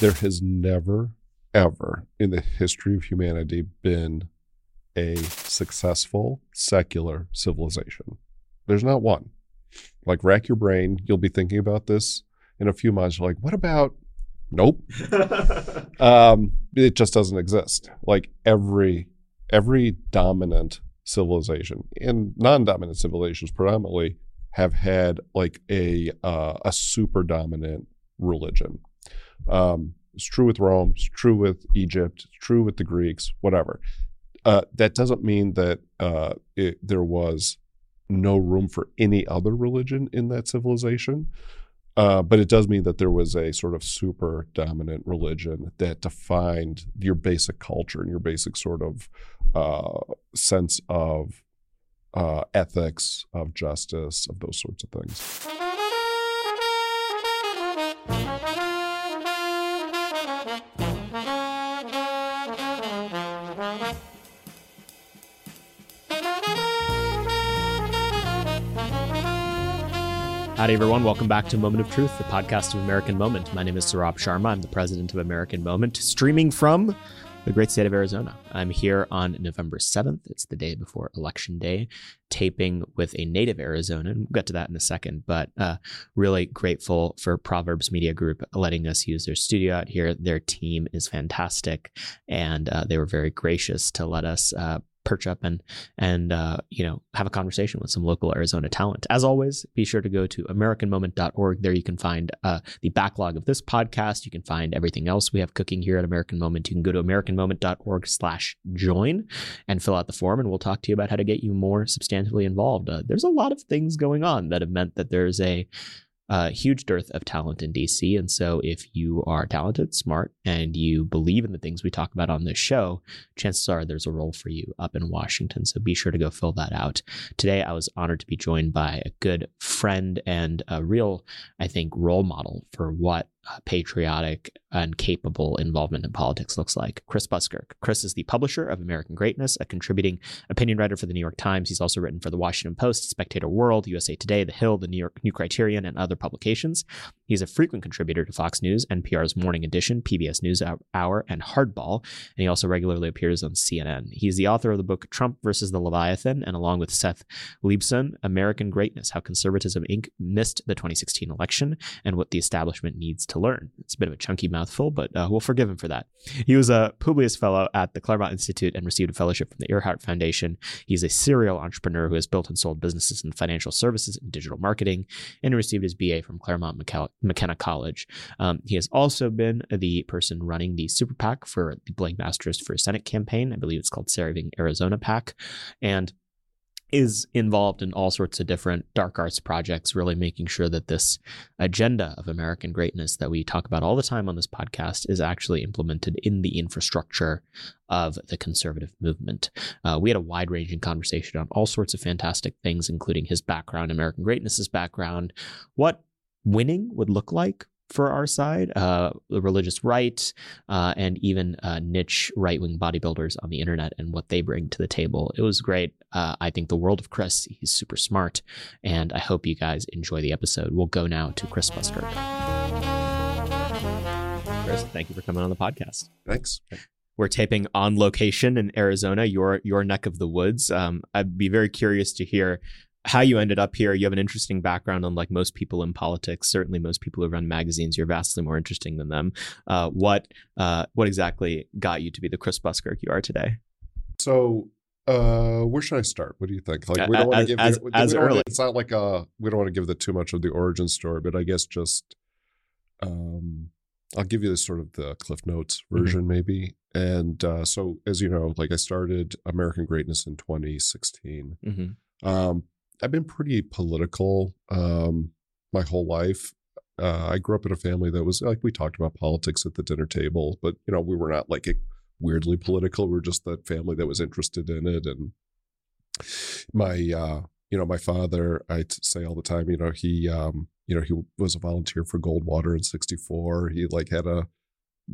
there has never, ever in the history of humanity been a successful secular civilization. There's not one. Like, rack your brain. You'll be thinking about this in a few months. You're like, what about? Nope. um, it just doesn't exist. Like every every dominant civilization and non-dominant civilizations predominantly have had like a uh, a super dominant religion. Um, it's true with Rome. It's true with Egypt. It's true with the Greeks. Whatever. Uh, that doesn't mean that uh, it, there was no room for any other religion in that civilization. Uh, but it does mean that there was a sort of super dominant religion that defined your basic culture and your basic sort of uh, sense of uh, ethics, of justice, of those sorts of things. Howdy, everyone. Welcome back to Moment of Truth, the podcast of American Moment. My name is Saurabh Sharma. I'm the president of American Moment, streaming from the great state of Arizona. I'm here on November 7th. It's the day before Election Day, taping with a native Arizonan. We'll get to that in a second, but uh, really grateful for Proverbs Media Group letting us use their studio out here. Their team is fantastic, and uh, they were very gracious to let us uh, perch up and and uh, you know have a conversation with some local Arizona talent. As always, be sure to go to AmericanMoment.org. There you can find uh, the backlog of this podcast. You can find everything else we have cooking here at American Moment. You can go to AmericanMoment.org/slash/join and fill out the form, and we'll talk to you about how to get you more substantively involved. Uh, there's a lot of things going on that have meant that there's a a huge dearth of talent in DC. And so, if you are talented, smart, and you believe in the things we talk about on this show, chances are there's a role for you up in Washington. So, be sure to go fill that out. Today, I was honored to be joined by a good friend and a real, I think, role model for what patriotic and capable involvement in politics looks like. Chris Buskirk. Chris is the publisher of American Greatness, a contributing opinion writer for the New York Times. He's also written for the Washington Post, Spectator World, USA Today, The Hill, The New York New Criterion, and other publications. He's a frequent contributor to Fox News, NPR's Morning Edition, PBS News Hour, and Hardball, and he also regularly appears on CNN. He's the author of the book Trump versus the Leviathan, and along with Seth Leibsohn, American Greatness: How Conservatism Inc. missed the 2016 election and what the establishment needs to learn. It's a bit of a chunky mouthful, but uh, we'll forgive him for that. He was a Publius Fellow at the Claremont Institute and received a fellowship from the Earhart Foundation. He's a serial entrepreneur who has built and sold businesses in financial services and digital marketing, and he received his BA from Claremont McKenna College. Um, he has also been the person running the super PAC for the Blake Masters for Senate campaign. I believe it's called Saving Arizona PAC. And is involved in all sorts of different dark arts projects, really making sure that this agenda of American greatness that we talk about all the time on this podcast is actually implemented in the infrastructure of the conservative movement. Uh, we had a wide ranging conversation on all sorts of fantastic things, including his background, American greatness's background, what winning would look like for our side, uh, the religious right, uh, and even uh, niche right wing bodybuilders on the internet and what they bring to the table. It was great. Uh, I think the world of Chris. He's super smart, and I hope you guys enjoy the episode. We'll go now to Chris Buskirk. Chris, thank you for coming on the podcast. Thanks. We're taping on location in Arizona, your your neck of the woods. Um, I'd be very curious to hear how you ended up here. You have an interesting background, unlike most people in politics. Certainly, most people who run magazines, you're vastly more interesting than them. Uh, what uh, what exactly got you to be the Chris Buskirk you are today? So, uh, where should I start? What do you think? Like, we don't want to give as, you, as early. It's not like a we don't want to give the too much of the origin story, but I guess just um, I'll give you this sort of the Cliff Notes mm-hmm. version, mm-hmm. maybe. And uh, so, as you know, like I started American Greatness in 2016. Mm-hmm. Um, I've been pretty political um, my whole life. Uh, I grew up in a family that was like we talked about politics at the dinner table, but you know we were not like weirdly political. We were just that family that was interested in it. And my uh, you know my father, I say all the time, you know he um, you know he was a volunteer for Goldwater in '64. He like had a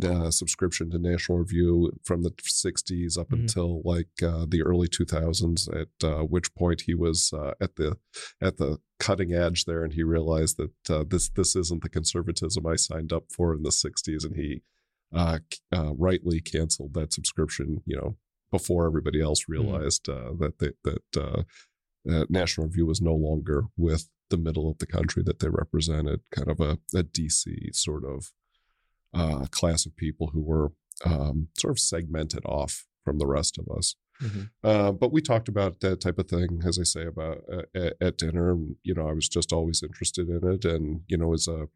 uh, subscription to National Review from the 60s up mm-hmm. until like uh, the early 2000s. At uh, which point he was uh, at the at the cutting edge there, and he realized that uh, this this isn't the conservatism I signed up for in the 60s, and he uh, uh, rightly canceled that subscription, you know, before everybody else realized uh, that they, that uh, uh, National Review was no longer with the middle of the country that they represented, kind of a, a DC sort of uh, class of people who were um, sort of segmented off from the rest of us. Mm-hmm. Uh, but we talked about that type of thing, as I say, about uh, at, at, dinner. And, you know, I was just always interested in it. And you know, as a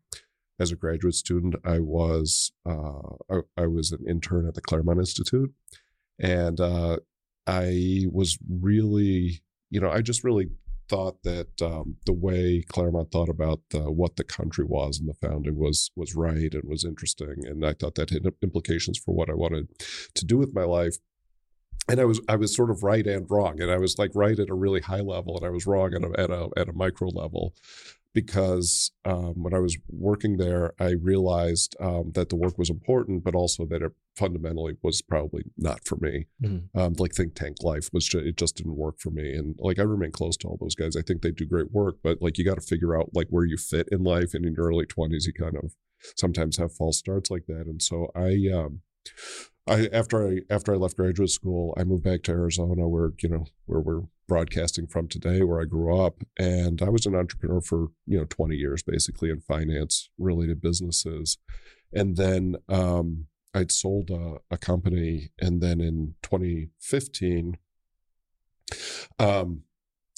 as a graduate student, I was uh, I, I, was an intern at the Claremont Institute, and uh, I was really, you know, I just really thought that um, the way Claremont thought about what the country was and the founding was was right and was interesting, and I thought that had implications for what I wanted to do with my life. And I was I was sort of right and wrong, and I was like right at a really high level, and I was wrong at a at a, at a micro level because um, when I was working there, I realized um, that the work was important, but also that it fundamentally was probably not for me. Mm-hmm. Um, like think tank life was just, it just didn't work for me. And like I remain close to all those guys. I think they do great work, but like you got to figure out like where you fit in life. And in your early twenties, you kind of sometimes have false starts like that. And so I, um, I after I after I left graduate school, I moved back to Arizona, where you know where we're broadcasting from today, where I grew up, and I was an entrepreneur for you know 20 years, basically in finance related businesses, and then um, I'd sold a, a, company, and then in 2015, um,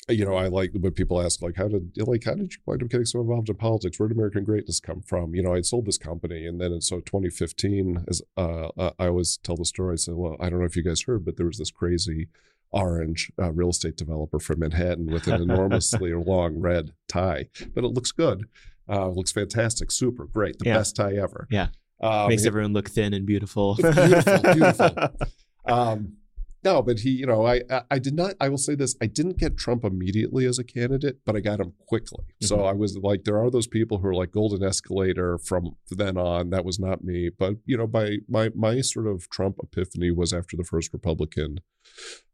you know, I like when people ask, like, how did like how did you wind up getting so involved in politics? Where did American greatness come from? You know, I sold this company, and then in so 2015, as uh, uh, I always tell the story, I said, well, I don't know if you guys heard, but there was this crazy orange uh, real estate developer from Manhattan with an enormously long red tie, but it looks good. Uh, looks fantastic, super great, the yeah. best tie ever. Yeah, um, makes everyone look thin and beautiful. beautiful, beautiful. Um, no, but he, you know, I, I did not. I will say this: I didn't get Trump immediately as a candidate, but I got him quickly. Mm-hmm. So I was like, there are those people who are like golden escalator from then on. That was not me, but you know, by my my sort of Trump epiphany was after the first Republican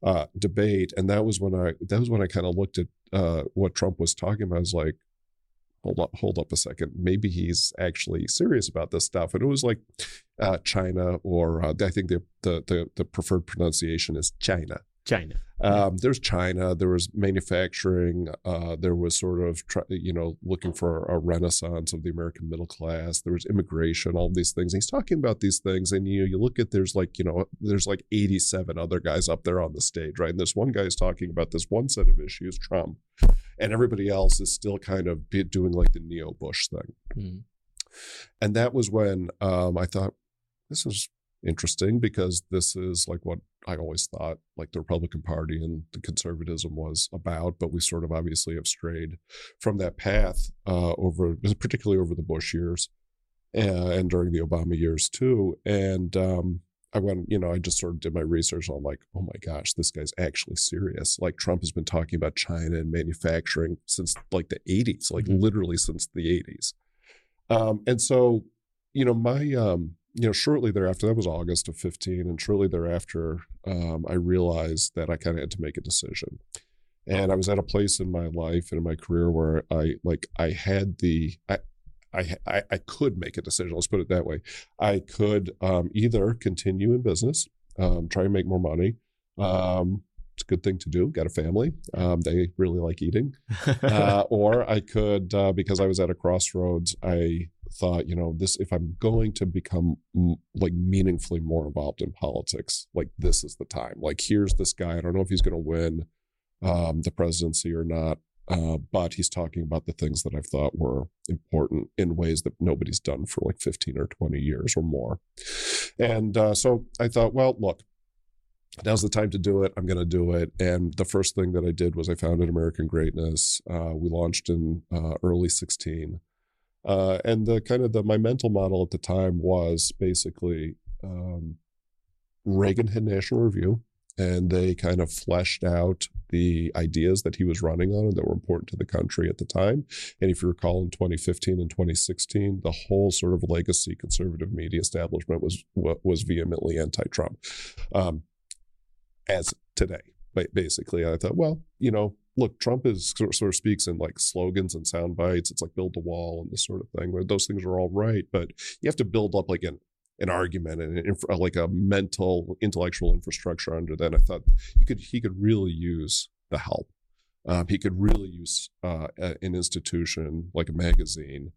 uh, debate, and that was when I that was when I kind of looked at uh, what Trump was talking about. I was like, hold up, hold up a second. Maybe he's actually serious about this stuff. And it was like uh, China, or uh, I think the, the, the the preferred pronunciation is China. China. Um, there's China. There was manufacturing. Uh, there was sort of you know looking for a renaissance of the American middle class. There was immigration. All these things. And he's talking about these things, and you you look at there's like you know there's like 87 other guys up there on the stage, right? And this one guy is talking about this one set of issues, Trump, and everybody else is still kind of doing like the neo Bush thing. Mm. And that was when um, I thought this is interesting because this is like what I always thought like the Republican Party and the conservatism was about, but we sort of obviously have strayed from that path uh, over, particularly over the Bush years uh, and during the Obama years too. And um, I went, you know, I just sort of did my research. I'm like, oh my gosh, this guy's actually serious. Like Trump has been talking about China and manufacturing since like the 80s, like mm-hmm. literally since the 80s. Um, and so, you know, my um, you know, shortly thereafter, that was August of 15, and shortly thereafter, um, I realized that I kind of had to make a decision. And I was at a place in my life and in my career where I like I had the I I I, could make a decision. Let's put it that way. I could um, either continue in business, um, try and make more money. Um, it's a good thing to do. Got a family. Um, they really like eating. Uh, or I could, uh, because I was at a crossroads, I thought, you know, this if I'm going to become m- like meaningfully more involved in politics, like this is the time. Like here's this guy. I don't know if he's going to win um, the presidency or not, uh, but he's talking about the things that I've thought were important in ways that nobody's done for like 15 or 20 years or more. And uh, so I thought, well, look, now's the time to do it. I'm going to do it. And the first thing that I did was I founded American Greatness. Uh, we launched in uh, early 16. Uh, and the kind of the my mental model at the time was basically um, Reagan had National Review, and they kind of fleshed out the ideas that he was running on and that were important to the country at the time. And if you recall, in 2015 and 2016, the whole sort of legacy conservative media establishment was was vehemently anti-Trump, um, as today. Basically, I thought, well, you know, look, Trump is sort of, speaks in like slogans and sound bites. It's like build the wall and this sort of thing. Those things are all right, but you have to build up like an an argument and an infra, like a mental intellectual infrastructure under that. I thought he could he could really use the help. Um, he could really use uh, an institution like a magazine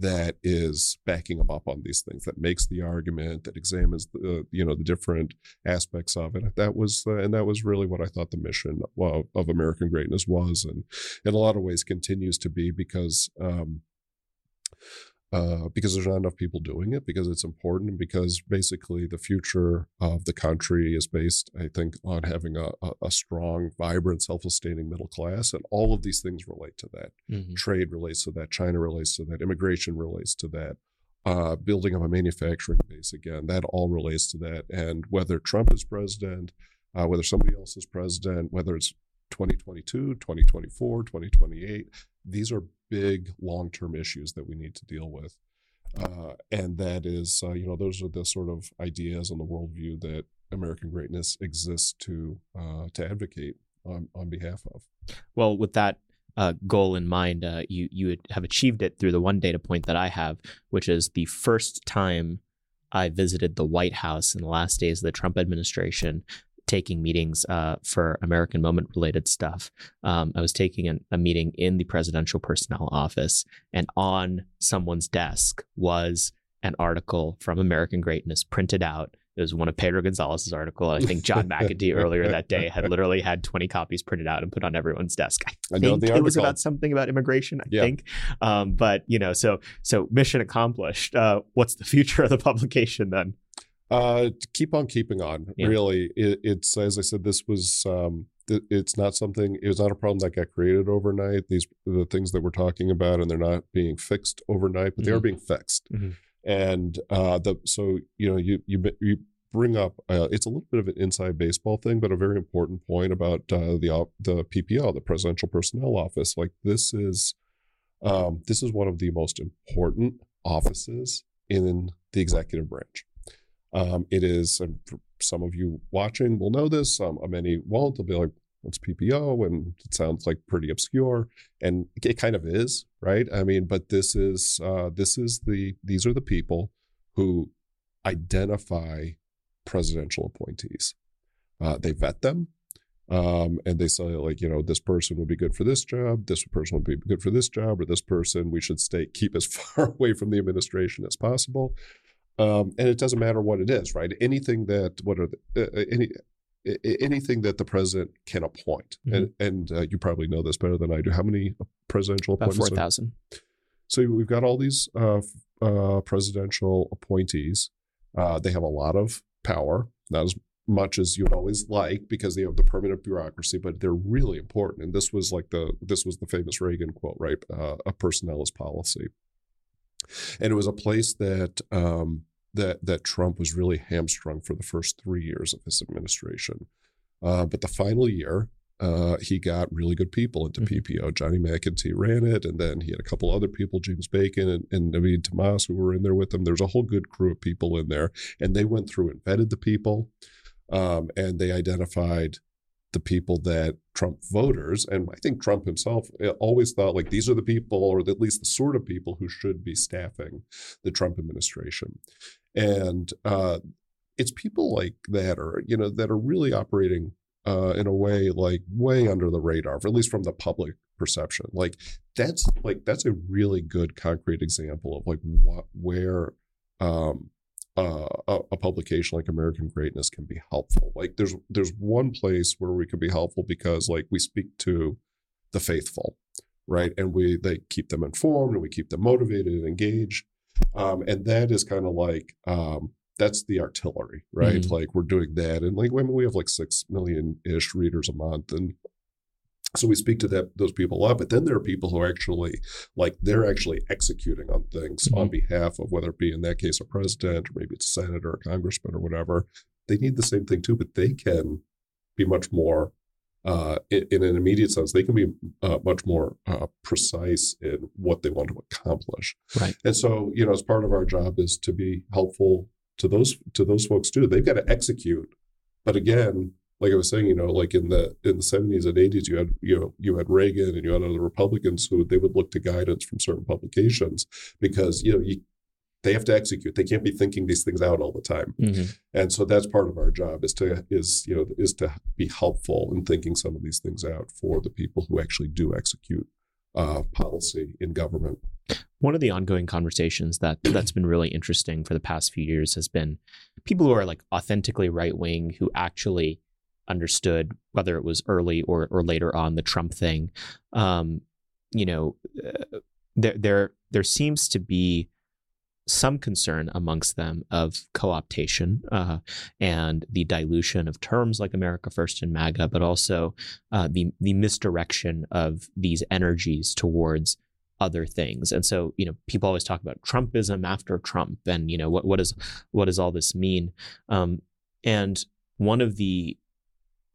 that is backing him up on these things, that makes the argument, that examines the you know the different aspects of it. That was uh, and that was really what I thought the mission of, of American Greatness was, and in a lot of ways continues to be because. Um, uh, because there's not enough people doing it, because it's important, and because basically the future of the country is based, I think, on having a, a, strong, vibrant, self-sustaining middle class, and all of these things relate to that. Mm-hmm. Trade relates to that. China relates to that. Immigration relates to that. Uh, building up a manufacturing base again, that all relates to that. And whether Trump is president, uh, whether somebody else is president, whether it's 2022, 2024, 2028. These are big long term issues that we need to deal with. Uh, and that is, uh, you know, those are the sort of ideas and the worldview that American greatness exists to uh, to advocate on, on behalf of. Well, with that uh, goal in mind, uh, you you have achieved it through the one data point that I have, which is the first time I visited the White House in the last days of the Trump administration taking meetings uh, for American Moment related stuff. Um, I was taking an, a meeting in the presidential personnel office, and on someone's desk was an article from American Greatness printed out. It was one of Pedro Gonzalez's article. I think John McEntee earlier that day had literally had 20 copies printed out and put on everyone's desk. I, I think it was about something about immigration, I yeah. think. Um, but you know, so so mission accomplished. Uh, what's the future of the publication then? Uh, keep on keeping on. Yeah. Really, it, it's as I said. This was. Um, th- it's not something. It was not a problem that got created overnight. These the things that we're talking about, and they're not being fixed overnight, but mm-hmm. they are mm-hmm. being fixed. Mm-hmm. And uh, the so you know you you you bring up uh, it's a little bit of an inside baseball thing, but a very important point about uh, the the PPO, the Presidential Personnel Office. Like this is um, this is one of the most important offices in the executive branch. Um, it is, and some of you watching will know this, some many won't. They'll be like, what's PPO? And it sounds like pretty obscure. And it kind of is, right? I mean, but this is uh, this is the these are the people who identify presidential appointees. Uh, they vet them. Um, and they say like you know this person would be good for this job this person would be good for this job or this person we should stay keep as far away from the administration as possible um, and it doesn't matter what it is, right? Anything that what are the, uh, uh any anything that the president can appoint, mm-hmm. and, and uh, you probably know this better than I do. How many presidential About appointments? Four thousand. So we've got all these uh, uh, presidential appointees. Uh, they have a lot of power, not as much as you'd always like because they have the permanent bureaucracy, but they're really important. And this was like the this was the famous Reagan quote, right? a personnel is policy. And it was a place that um, that that Trump was really hamstrung for the first three years of his administration. Uh, but the final year, uh, he got really good people into mm-hmm. PPO. Johnny McEntee ran it, and then he had a couple other people, James Bacon and, and Naveen Tomas, who were in there with him. There's a whole good crew of people in there, and they went through and vetted the people, um, and they identified the people that Trump voters, and I think Trump himself eh, always thought like these are the people, or at least the sort of people who should be staffing the Trump administration. And uh, it's people like that are, you know, that are really operating uh, in a way like way under the radar, at least from the public perception. Like that's like that's a really good concrete example of like what where um, uh, a, a, publication like American Greatness can be helpful. Like there's there's one place where we can be helpful because like we speak to the faithful, right? And we they keep them informed and we keep them motivated and engaged. Um, and that is kind of like um, that's the artillery, right? Mm-hmm. Like we're doing that, and like we have like six million ish readers a month, and so we speak to that those people a lot. But then there are people who are actually like they're actually executing on things mm-hmm. on behalf of whether it be in that case a president or maybe it's a senator, or a congressman, or whatever. They need the same thing too, but they can be much more uh, in, in, an immediate sense, they can be uh, much more uh, precise in what they want to accomplish. Right. And so, you know, as part of our job is to be helpful to those to those folks too. They've got to execute, but again, like I was saying, you know, like in the in the seventies and eighties, you had you know you had Reagan and you had other Republicans who they would look to guidance from certain publications because you know you they have to execute. They can't be thinking these things out all the time. Mm-hmm. And so that's part of our job is to is you know is to be helpful in thinking some of these things out for the people who actually do execute uh, policy in government. One of the ongoing conversations that that's been really interesting for the past few years has been people who are like authentically right wing who actually understood whether it was early or or later on the Trump thing. Um, you know, uh, there there there seems to be some concern amongst them of co-optation uh, and the dilution of terms like America First and MAGA, but also uh, the the misdirection of these energies towards other things. And so, you know, people always talk about Trumpism after Trump, and you know, what what is what does all this mean? Um, and one of the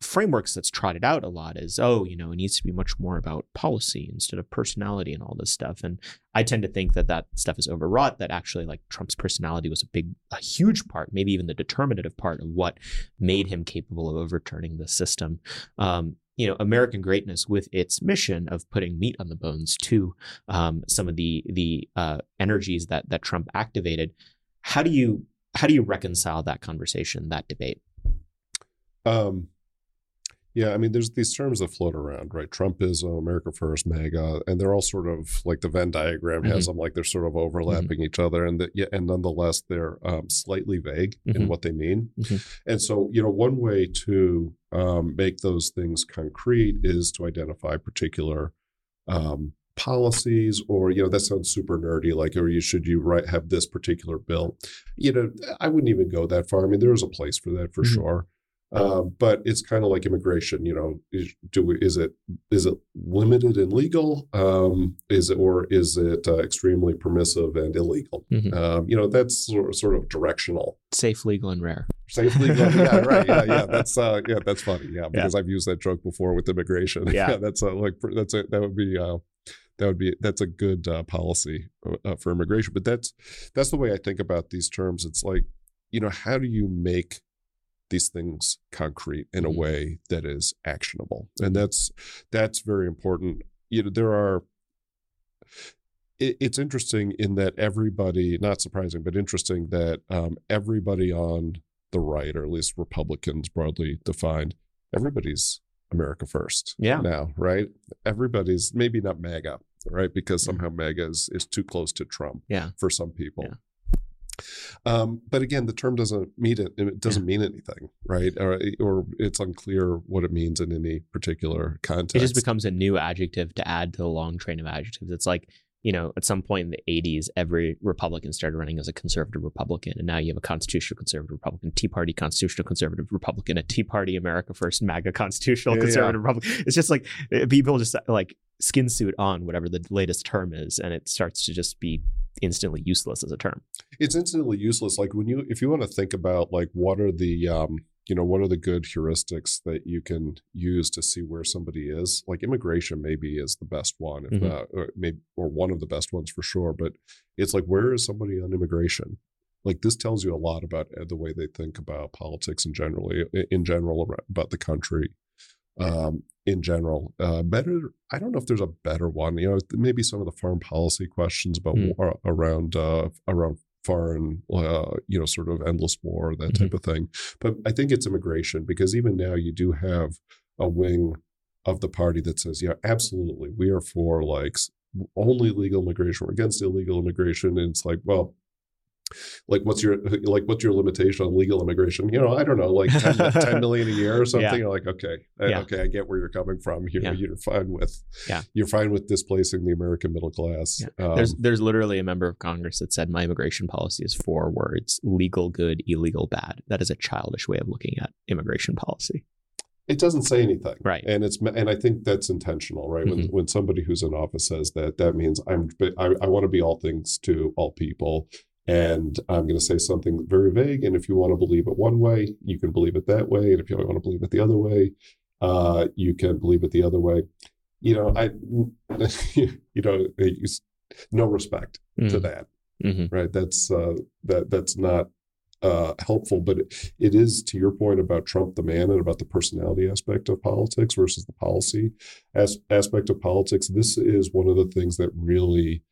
frameworks that's trotted out a lot is oh you know it needs to be much more about policy instead of personality and all this stuff and i tend to think that that stuff is overwrought that actually like trump's personality was a big a huge part maybe even the determinative part of what made him capable of overturning the system um, you know American greatness with its mission of putting meat on the bones to um, some of the the uh, energies that that Trump activated. How do you how do you reconcile that conversation, that debate? Um, yeah, I mean, there's these terms that float around, right? Trumpism, America First, MAGA, and they're all sort of like the Venn diagram has mm-hmm. them like they're sort of overlapping mm-hmm. each other, and that yeah, and nonetheless they're um, slightly vague mm-hmm. in what they mean. Mm-hmm. And so, you know, one way to um, make those things concrete is to identify particular um, policies, or you know, that sounds super nerdy, like, or you should you write have this particular bill. You know, I wouldn't even go that far. I mean, there's a place for that for mm-hmm. sure. Uh, but it's kind of like immigration, you know. Is, do is it is it limited and legal? Um, is it or is it uh, extremely permissive and illegal? Mm-hmm. Um, you know, that's sort of, sort of directional. Safe, legal, and rare. Safe, legal, yeah, right, yeah, yeah. That's uh, yeah, that's funny, yeah, because yeah. I've used that joke before with immigration. Yeah, yeah that's a, like that's a that would be uh, that would be that's a good uh, policy uh, for immigration. But that's that's the way I think about these terms. It's like you know, how do you make these things concrete in a mm-hmm. way that is actionable and that's that's very important you know there are it, it's interesting in that everybody not surprising but interesting that um, everybody on the right or at least republicans broadly defined everybody's america first yeah now right everybody's maybe not maga right because somehow mm-hmm. maga is, is too close to trump yeah. for some people yeah. Um, but again, the term doesn't mean it. It doesn't mean anything, right? Or, or it's unclear what it means in any particular context. It just becomes a new adjective to add to the long train of adjectives. It's like you know, at some point in the 80s, every Republican started running as a conservative Republican. And now you have a constitutional conservative Republican, Tea Party constitutional conservative Republican, a Tea Party America First MAGA constitutional yeah, conservative yeah. Republican. It's just like eh, people just like skin suit on whatever the latest term is. And it starts to just be instantly useless as a term. It's instantly useless. Like when you, if you want to think about like what are the, um, you know, what are the good heuristics that you can use to see where somebody is? Like immigration maybe is the best one, if mm-hmm. not, or maybe, or one of the best ones for sure. But it's like, where is somebody on immigration? Like this tells you a lot about uh, the way they think about politics and generally, in general, about the country um, in general. Uh, better, I don't know if there's a better one. You know, maybe some of the foreign policy questions about mm. war, around uh, around foreign, uh, you know, sort of endless war, that mm-hmm. type of thing. But I think it's immigration because even now you do have a wing of the party that says, yeah, absolutely, we are for like only legal immigration, we're against illegal immigration. And it's like, well, like what's your like what's your limitation on legal immigration? You know i don't know like 10, 10 million a year or something? Yeah. you're like okay yeah. okay i get where you're coming from you're, yeah. you're fine with yeah. you're fine with displacing the american middle class. Um, there's there's literally a member of congress that said my immigration policy is four words legal good illegal bad. That is a childish way of looking at immigration policy. It doesn't say anything. Right. And it's and i think that's intentional right? Mm-hmm. when when somebody who's in office says that that means i'm i, I want to be all things to all people and I'm going to say something very vague. And if you want to believe it one way, you can believe it that way. And if you want to believe it the other way, uh, you can believe it the other way. You know, I, you know, no respect mm-hmm. to that, mm-hmm. right? That's uh, that that's not uh, helpful. But it, it is to your point about Trump the man and about the personality aspect of politics versus the policy as, aspect of politics. This is one of the things that really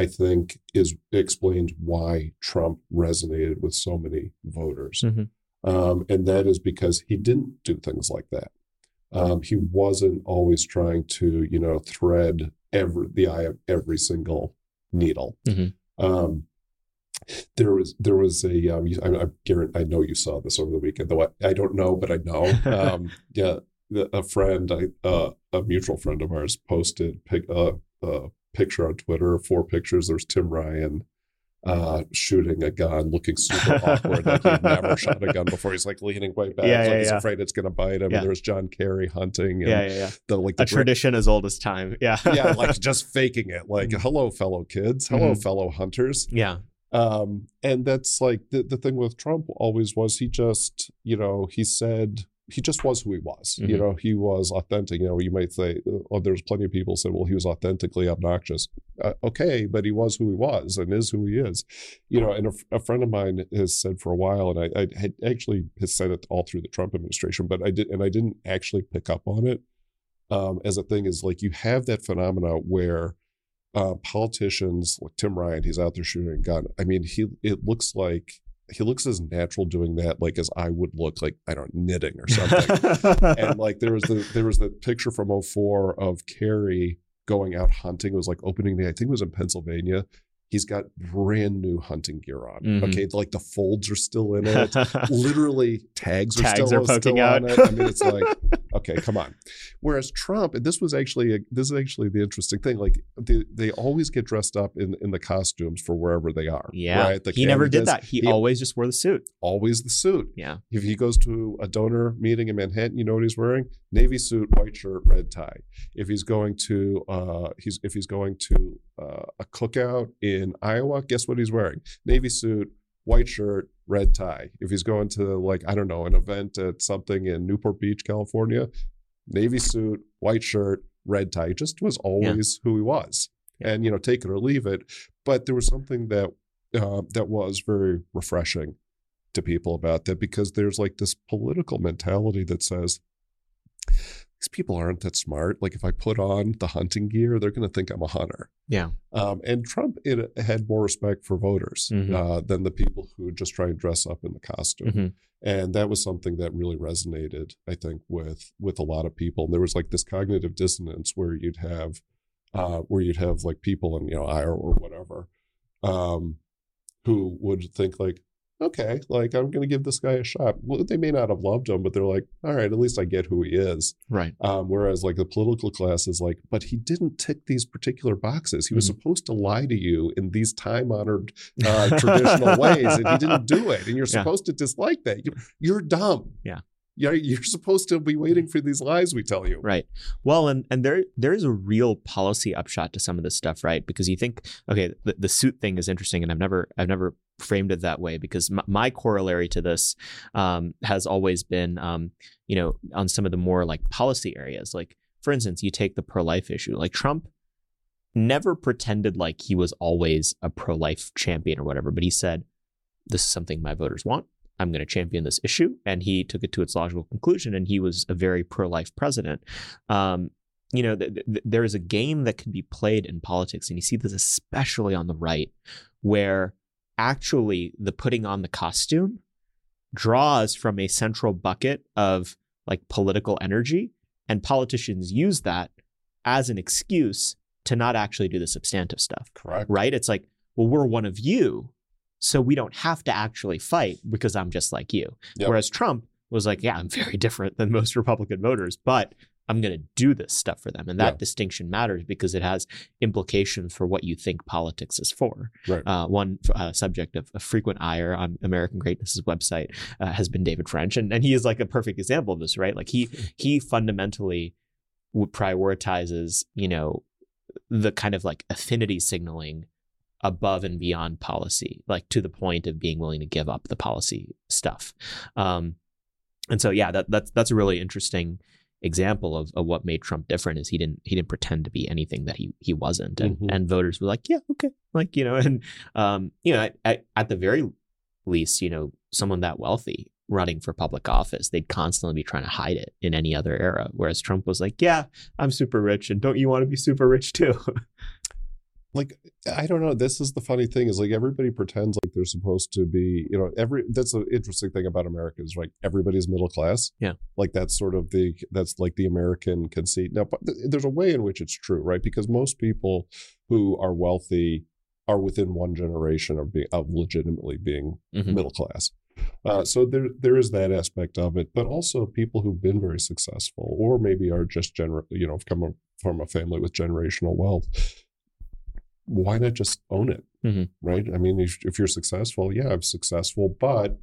I think is explains why Trump resonated with so many voters. Mhm. Um, and that is because he didn't do things like that. Um, he wasn't always trying to, you know, thread every the eye of every single needle. Mhm. Um, there was there was a um, I, I, Garrett, I know you saw this over the weekend, though I, I don't know, but I know. Um, yeah, a friend, I, uh, a mutual friend of ours, posted pic, uh, a picture on Twitter, four pictures. There's Tim Ryan uh, shooting a gun, looking super awkward, like he'd never shot a gun before. He's like leaning way back, Yeah, like he's yeah. afraid it's going to bite him. Yeah. And there's John Kerry hunting, and yeah, yeah, yeah. the like the A tradition as old as time. Yeah. yeah, like just faking it. Like, Mhm. hello, fellow kids. Hello, Mhm. fellow hunters. yeah. Um, and that's like the, the thing with Trump always was he just, you know, he said he just was who he was. You Mhm. know, he was authentic. You know, you might say, oh, there's plenty of people said, well, he was authentically obnoxious. Uh, okay, but he was who he was and is who he is. You know, and a, a friend of mine has said for a while, and I, I had actually has said it all through the Trump administration, but I did, and I didn't actually pick up on it um, as a thing. Is like you have that phenomena where uh, politicians like Tim Ryan, he's out there shooting a gun. I mean, he it looks like he looks as natural doing that, like as I would look, like I don't know, knitting or something. and like there was the there was the picture from 04 of Kerry going out hunting. It was like opening day. I think it was in Pennsylvania. He's got brand new hunting gear on. Mhm. Okay, like the folds are still in it. Literally, tags are Tags still, are poking still on out. it. I mean, it's like okay, come on. Whereas Trump, and this was actually a, this is actually the interesting thing. Like they, they always get dressed up in in the costumes for wherever they are. yeah. right? The he never did that. He, he- always just wore the suit. Always the suit. Yeah. If he goes to a donor meeting in Manhattan, you know what he's wearing? Navy suit, white shirt, red tie. If he's going to uh he's if he's going to uh, a cookout in Iowa, guess what he's wearing? Navy suit, white shirt, red tie. If he's going to like I don't know, an event at something in Newport Beach, California, navy suit, white shirt, red tie. He just was always who he was. Yeah. And you know, take it or leave it. But there was something that uh, that was very refreshing to people about that because there's like this political mentality that says these people aren't that smart. Like if I put on the hunting gear, they're going to think I'm a hunter. Yeah. Um, and Trump it, had more respect for voters Mhm. uh, than the people who just try and dress up in the costume. Mhm. And that was something that really resonated, I think, with with a lot of people. And there was like this cognitive dissonance where you'd have uh, where you'd have like people in you know Iowa or whatever um, who would think like, okay, like I'm going to give this guy a shot. Well, they may not have loved him, but they're like, all right, at least I get who he is. Right. Um, whereas like the political class is like, but he didn't tick these particular boxes. He was Mhm. supposed to lie to you in these time honored uh, traditional ways, and he didn't do it. And you're Yeah. supposed to dislike that. You're, you're dumb. Yeah. Yeah, you're supposed to be waiting for these lies we tell you. Right. Well, and and there there is a real policy upshot to some of this stuff, right? Because you think, okay, the, the suit thing is interesting, and I've never I've never framed it that way because my, my corollary to this um, has always been, um, you know, on some of the more like policy areas, like for instance, you take the pro life issue, like Trump never pretended like he was always a pro life champion or whatever, but he said, "This is something my voters want." I'm going to champion this issue. And he took it to its logical conclusion, and he was a very pro life president. Um, you know, th- th- there is a game that can be played in politics, and you see this especially on the right, where actually the putting on the costume draws from a central bucket of like political energy, and politicians use that as an excuse to not actually do the substantive stuff Correct. right? It's like, well, we're one of you, so we don't have to actually fight because I'm just like you. Yep. Whereas Trump was like, yeah, I'm very different than most Republican voters, but I'm going to do this stuff for them. And that Yeah. distinction matters because it has implications for what you think politics is for. Right. Uh, one uh, subject of, of frequent ire on American Greatness's website uh, has been David French, and, and he is like a perfect example of this, right? Like he he fundamentally prioritizes, you know, the kind of like affinity signaling above and beyond policy, like to the point of being willing to give up the policy stuff. Um, and so, yeah, that, that's that's a really interesting example of, of what made Trump different is he didn't he didn't pretend to be anything that he he wasn't, and Mhm. and voters were like, yeah, okay, like you know, and um, you know, at, at, at the very least, you know, someone that wealthy running for public office, they'd constantly be trying to hide it in any other era. Whereas Trump was like, yeah, I'm super rich, and don't you want to be super rich too? like I don't know. This is the funny thing is like everybody pretends like they're supposed to be. You know, every that's an interesting thing about America is like everybody's middle class. Yeah, like that's sort of the that's like the American conceit. Now, but there's a way in which it's true, right? Because most people who are wealthy are within one generation of being of legitimately being mm-hmm. middle class. Uh, so there there is that aspect of it, but also people who've been very successful, or maybe are just gener you know come from a family with generational wealth. Why not just own it, mm-hmm. right? I mean, if, if, you're successful, yeah, I'm successful, but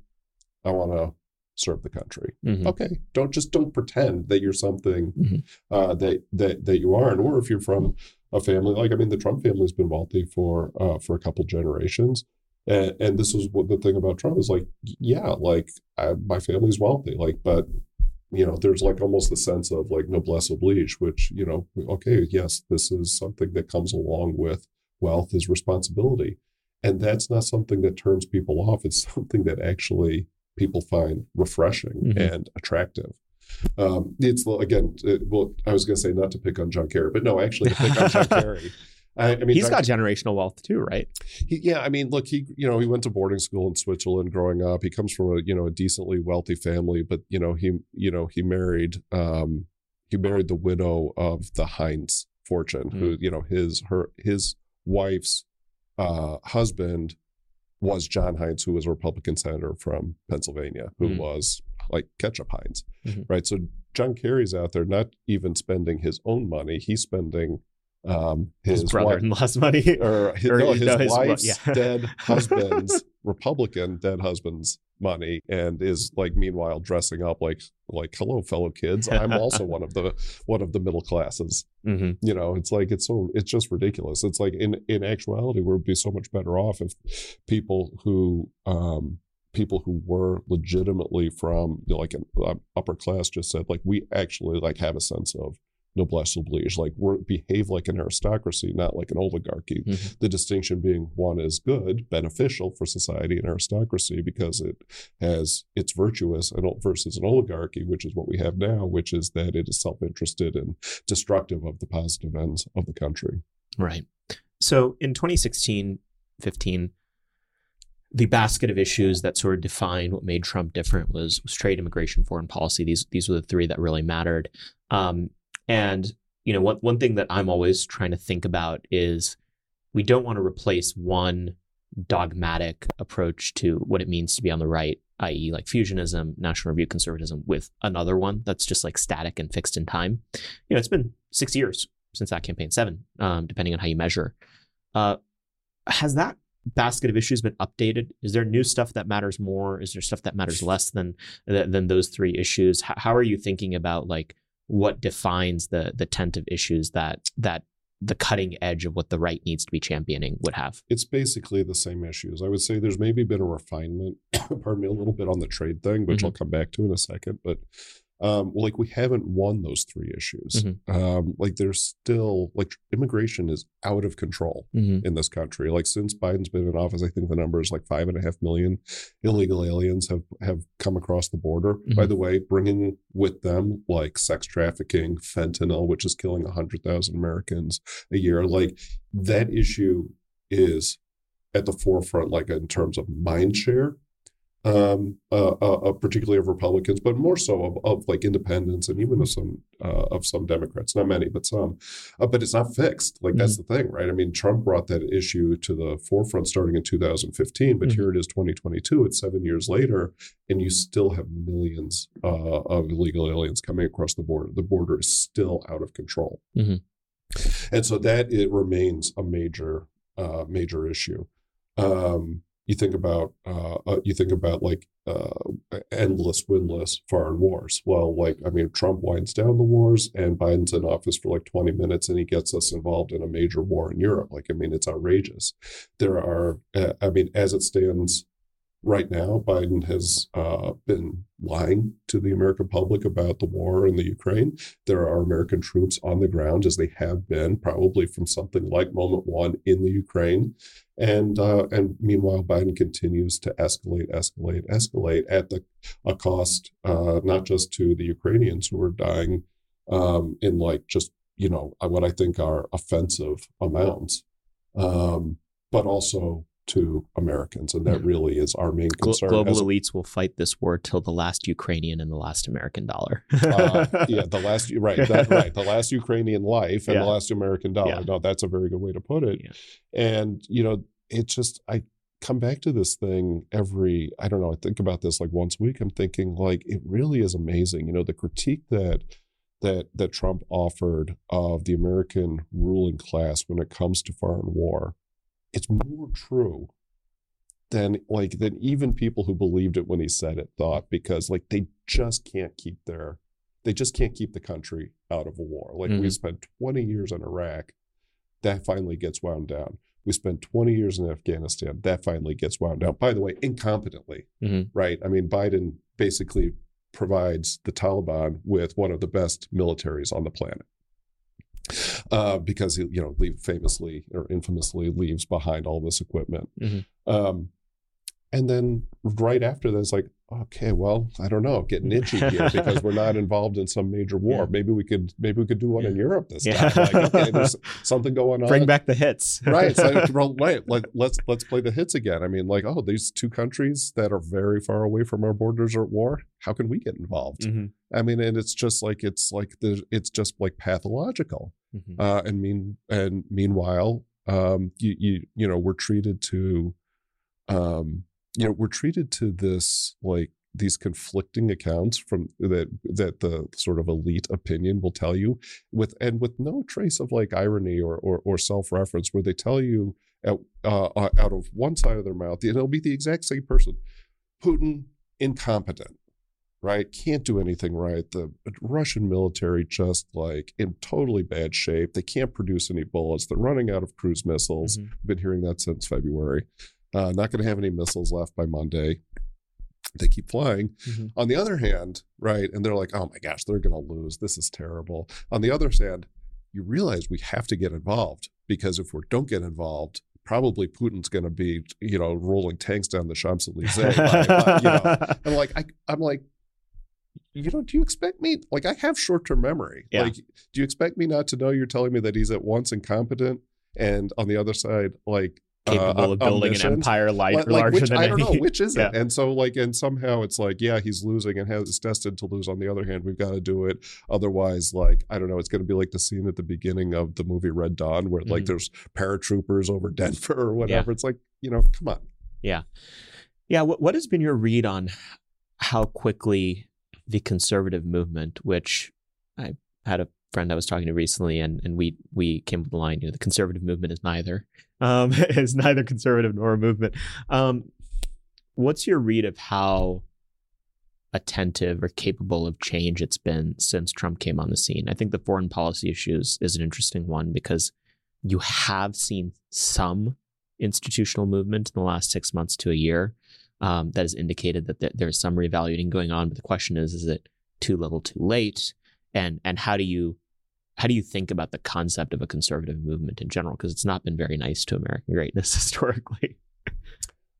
I want to serve the country. Mm-hmm. Okay, don't just don't pretend that you're something mm-hmm. uh, that that that you aren't, or if you're from a family like I mean, the Trump family has been wealthy for uh, for a couple generations. And, and this is what the thing about Trump is like, yeah, like I, my family's wealthy, like, but you know, there's like almost the sense of like noblesse oblige, which you know, okay, yes, this is something that comes along with wealth is responsibility, and that's not something that turns people off. It's something that actually people find refreshing mm-hmm. and attractive. Um, it's again, it, well, I was going to say not to pick on John Kerry, but no, actually to pick on John Kerry. I, I mean, he's got generational wealth too, right? He, yeah, I mean, look, he you know he went to boarding school in Switzerland growing up. He comes from a you know a decently wealthy family, but you know he you know he married um, he married the widow of the Heinz fortune, mm. who you know his her his wife's uh, husband was John Heinz, who was a Republican senator from Pennsylvania, who mm. was like ketchup Heinz, mm-hmm. right? So John Kerry's out there not even spending his own money; he's spending um, his, his brother-in-law's money, or his, or, no, his no, wife's his, yeah. dead husband's Republican dead husband's money, and is like meanwhile dressing up like like hello fellow kids, I'm also one of the one of the middle classes. Mm-hmm. You know, it's like it's so it's just ridiculous. It's like in in actuality, we'd be so much better off if people who um, people who were legitimately from you know, like an uh, upper class just said like we actually like have a sense of noblesse oblige. Like we behave like an aristocracy, not like an oligarchy. Mm-hmm. The distinction being one is good, beneficial for society and aristocracy because it has it's virtuous and versus an oligarchy, which is what we have now, which is that it is self-interested and destructive of the positive ends of the country. Right. So in 2016, 15, the basket of issues that sort of defined what made Trump different was, was trade, immigration, foreign policy. These these were the three that really mattered. Um, and you know, one one thing that I'm always trying to think about is we don't want to replace one dogmatic approach to what it means to be on the right, i.e., like fusionism, national review conservatism, with another one that's just like static and fixed in time. You know, it's been six years since that campaign, seven, um, depending on how you measure. Uh, has that basket of issues been updated? Is there new stuff that matters more? Is there stuff that matters less than than those three issues? How, how are you thinking about like what defines the the tent of issues that that the cutting edge of what the right needs to be championing would have? It's basically the same issues. I would say there's maybe been a refinement, pardon me, a little bit on the trade thing, which mm-hmm. I'll come back to in a second. But um, like we haven't won those three issues. Mm-hmm. Um, like there's still like immigration is out of control mm-hmm. in this country. Like since Biden's been in office, I think the number is like five and a half million illegal aliens have have come across the border. Mm-hmm. By the way, bringing with them like sex trafficking, fentanyl, which is killing a hundred thousand Americans a year. Like that issue is at the forefront, like in terms of mind share um, uh, uh, particularly of Republicans, but more so of, of like independents and even of some uh, of some Democrats. Not many, but some. Uh, but it's not fixed. Like mm-hmm. that's the thing, right? I mean, Trump brought that issue to the forefront starting in 2015, but mm-hmm. here it is, 2022. It's seven years later, and you still have millions uh, of illegal aliens coming across the border. The border is still out of control, mm-hmm. and so that it remains a major uh, major issue. Um, you think about uh, uh, you think about like uh, endless winless foreign wars. Well, like I mean, Trump winds down the wars, and Biden's in office for like twenty minutes, and he gets us involved in a major war in Europe. Like I mean, it's outrageous. There are, uh, I mean, as it stands right now, Biden has uh, been lying to the American public about the war in the Ukraine. There are American troops on the ground, as they have been, probably from something like moment one in the Ukraine. And uh, and meanwhile, Biden continues to escalate, escalate, escalate at the a cost uh, not just to the Ukrainians who are dying um, in like just you know what I think are offensive amounts, um, but also to Americans, and that really is our main concern. global as elites will fight this war till the last Ukrainian and the last American dollar. uh, yeah, the last right, that, right, the last Ukrainian life and Yeah. the last American dollar. Yeah. No, that's a very good way to put it. Yeah. And you know, it just I come back to this thing every I don't know. I think about this like once a week. I'm thinking like it really is amazing. You know, the critique that that that Trump offered of the American ruling class when it comes to foreign war, it's more true than like than even people who believed it when he said it thought because like they just can't keep their they just can't keep the country out of a war. Like we Mhm. spent 20 years in Iraq, that finally gets wound down. We spent 20 years in Afghanistan, that finally gets wound down. By the way, incompetently, Mhm. right? I mean, Biden basically provides the Taliban with one of the best militaries on the planet. Uh, because he, you know, leave, famously or infamously leaves behind all this equipment. Mhm. Um, and then right after that, it's like, okay, well, I don't know, getting itchy here because we're not involved in some major war. Yeah. Maybe we could, maybe we could do one in Europe this Yeah. time. Like, okay, there's something going on. Bring back the hits. right, so, right. Like, let's let's play the hits again. I mean, like, oh, these two countries that are very far away from our borders are at war. How can we get involved? Mhm. I mean, and it's just like it's like the it's just like pathological. Mhm. Uh, and mean and meanwhile, um, you you you know we're treated to, um, you know we're treated to this like these conflicting accounts from that that the sort of elite opinion will tell you with and with no trace of like irony or or, or self reference where they tell you at, uh, uh, out of one side of their mouth and it'll be the exact same person, Putin incompetent right? Can't do anything right. The Russian military just like in totally bad shape. They can't produce any bullets. They're running out of cruise missiles. Mhm. Been hearing that since February. Uh, not going to have any missiles left by Monday. They keep flying. Mhm. On the other hand, right, and they're like, oh my gosh, they're going to lose. This is terrible. On the other hand, you realize we have to get involved because if we don't get involved, probably Putin's going to be, you know, rolling tanks down the Champs Elysees. you know, I'm like, I, I'm like, you know, do you expect me? Like, I have short term memory. Yeah. Like, do you expect me not to know? You're telling me that he's at once incompetent and on the other side, like Capable uh, of building an empire light, Like, like, larger which than I don't know which is Yeah. it, and so like, and somehow it's like, yeah, he's losing and has is destined to lose. On the other hand, we've got to do it. Otherwise, like, I don't know, it's going to be like the scene at the beginning of the movie Red Dawn, where like Mhm. there's paratroopers over Denver or whatever. It's like, you know, come on. Yeah, yeah, what, what has been your read on how quickly the conservative movement, which I had a friend I was talking to recently, and and we we came up with the line, you know, the conservative movement is neither, um, is neither conservative nor a movement. Um, what's your read of how attentive or capable of change it's been since Trump came on the scene? I think the foreign policy issues is an interesting one because you have seen some institutional movement in the last six months to a year um, that has indicated that there, there's some reevaluating going on. But the question is, is it too little, too late? And and how do you how do you think about the concept of a conservative movement in general? Because it's not been very nice to American greatness historically.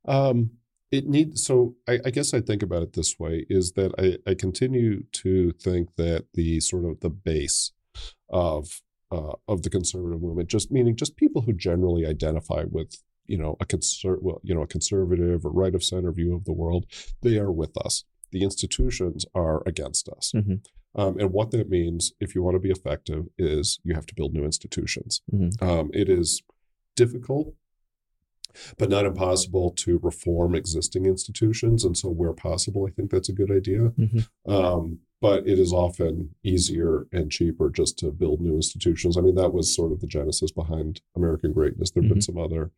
Um, it needs so I, I guess I think about it this way is that I, I continue to think that the sort of the base of uh, of the conservative movement, just meaning just people who generally identify with you know a conser- well, you know a conservative or right of center view of the world, they are with us. The institutions are against us. Mhm. Um, and what that means, if you want to be effective, is you have to build new institutions. Mhm. Um, it is difficult but not impossible to reform existing institutions. And so, where possible, I think that's a good idea. Mhm. Um, but it is often easier and cheaper just to build new institutions. I mean, that was sort of the genesis behind American greatness. There have been some other.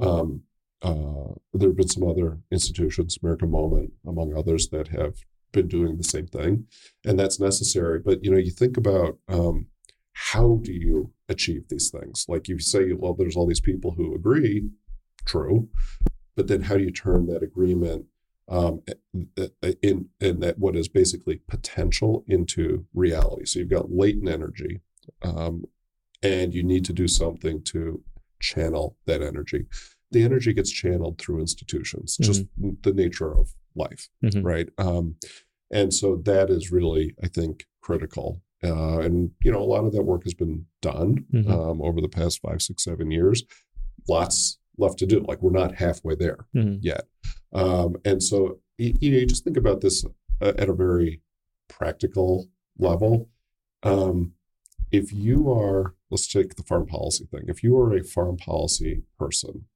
Um, uh, there have been some other institutions, American Moment, among others, that have been doing the same thing, and that's necessary. But you know, you think about um, how do you achieve these things? Like you say, well, there's all these people who agree, true, but then how do you turn that agreement um, in in that what is basically potential into reality? So you've got latent energy, um, and you need to do something to channel that energy. The energy gets channeled through institutions, just the nature of life Mhm. right? Um, and so that is really, I think, critical. Uh, and you know, a lot of that work has been done Mhm. um, over the past five, six, seven years. lots left to do. Like we're not halfway there Mhm. yet. Um, and so you, you know, you just think about this uh, at a very practical level. Um, if you are, let's take the foreign policy thing. If you are a foreign policy person,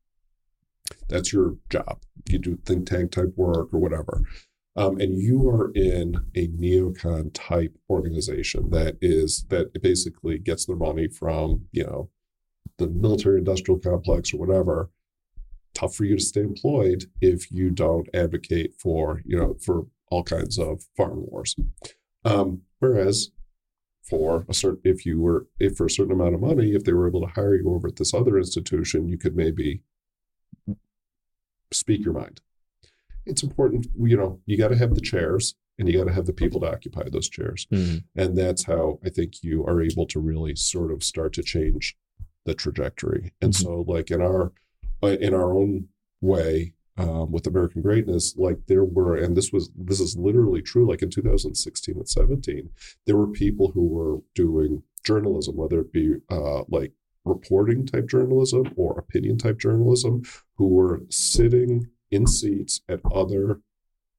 that's your job. You do think tank type work or whatever. Um, and you are in a neocon type organization that is that basically gets their money from you know the military industrial complex or whatever tough for you to stay employed if you don't advocate for you know for all kinds of foreign wars um, whereas for a certain if you were if for a certain amount of money if they were able to hire you over at this other institution you could maybe speak your mind it's important you know you got to have the chairs and you got to have the people to occupy those chairs Mhm. and that's how i think you are able to really sort of start to change the trajectory and Mhm. so like in our uh, in our own way um, with american greatness like there were and this was this is literally true like in 2016 and 17 there were people who were doing journalism whether it be uh, like reporting type journalism or opinion type journalism who were sitting in seats at other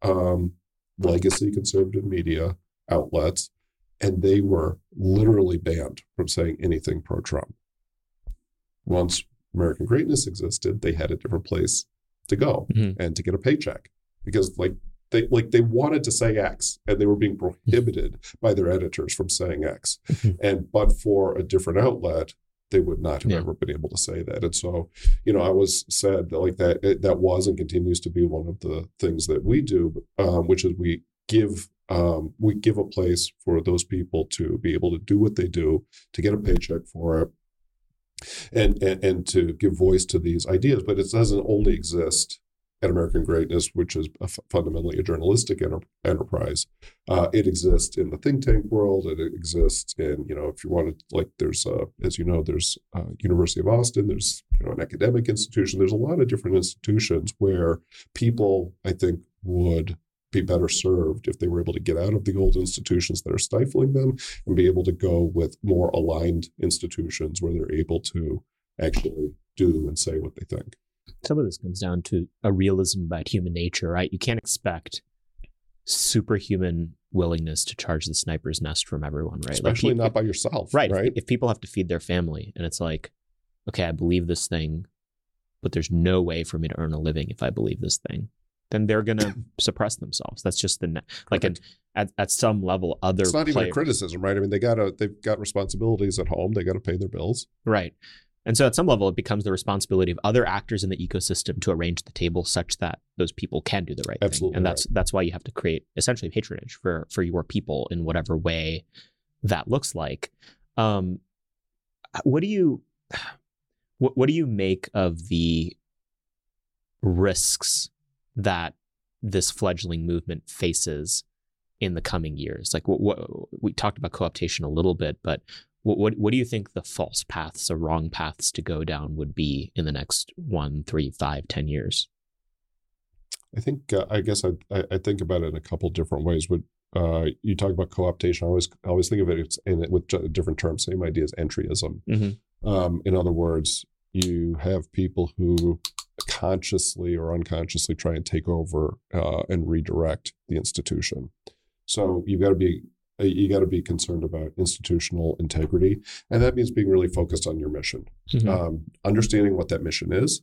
um, legacy conservative media outlets and they were literally banned from saying anything pro Trump. Once American Greatness existed, they had a different place to go Mhm. and to get a paycheck because, like, they like they wanted to say X and they were being prohibited by their editors from saying X. Mhm. And but for a different outlet, they would not have Yeah. ever been able to say that. And so, you know, I was said that like that it, that was and continues to be one of the things that we do, um, which is we give um, we give a place for those people to be able to do what they do, to get a paycheck for it, and and, and to give voice to these ideas. But it doesn't only exist at American Greatness, which is a f- fundamentally a journalistic enter- enterprise. Uh, it exists in the think tank world. It exists in you know if you want to like there's uh, as you know there's uh, University of Austin. There's you know an academic institution. There's a lot of different institutions where people I think would be better served if they were able to get out of the old institutions that are stifling them and be able to go with more aligned institutions where they're able to actually do and say what they think. some of this comes down to a realism about human nature, right? You can't expect superhuman willingness to charge the sniper's nest from everyone, right? Like, Especially pe- not by yourself. right. Right. If, if people have to feed their family and it's like, okay, I believe this thing, but there's no way for me to earn a living if I believe this thing, then they're going to suppress themselves. That's just the, like an, at, at some level, other it's not even a criticism, right? I mean, they gotta they've got responsibilities at home. They gotta pay their bills. Right. And so at some level, it becomes the responsibility of other actors in the ecosystem to arrange the table such that those people can do the right Absolutely thing. And that's that's why you have to create essentially patronage for for your people in whatever way that looks like. Um, what do you what what do you make of the risks that this fledgling movement faces in the coming years? Like what, what we talked about co-optation a little bit, but what, what what do you think the false paths or wrong paths to go down would be in the next one, three, five, ten years? I think uh, I guess I, I think about it in a couple different ways. Would uh, you talk about co-optation? I always I always think of it in it with different terms. Same idea as entryism. Mhm. Um, in other words, you have people who consciously or unconsciously try and take over uh, and redirect the institution. So you've got to be uh, you got to be concerned about institutional integrity, and that means being really focused on your mission Mhm. um, understanding what that mission is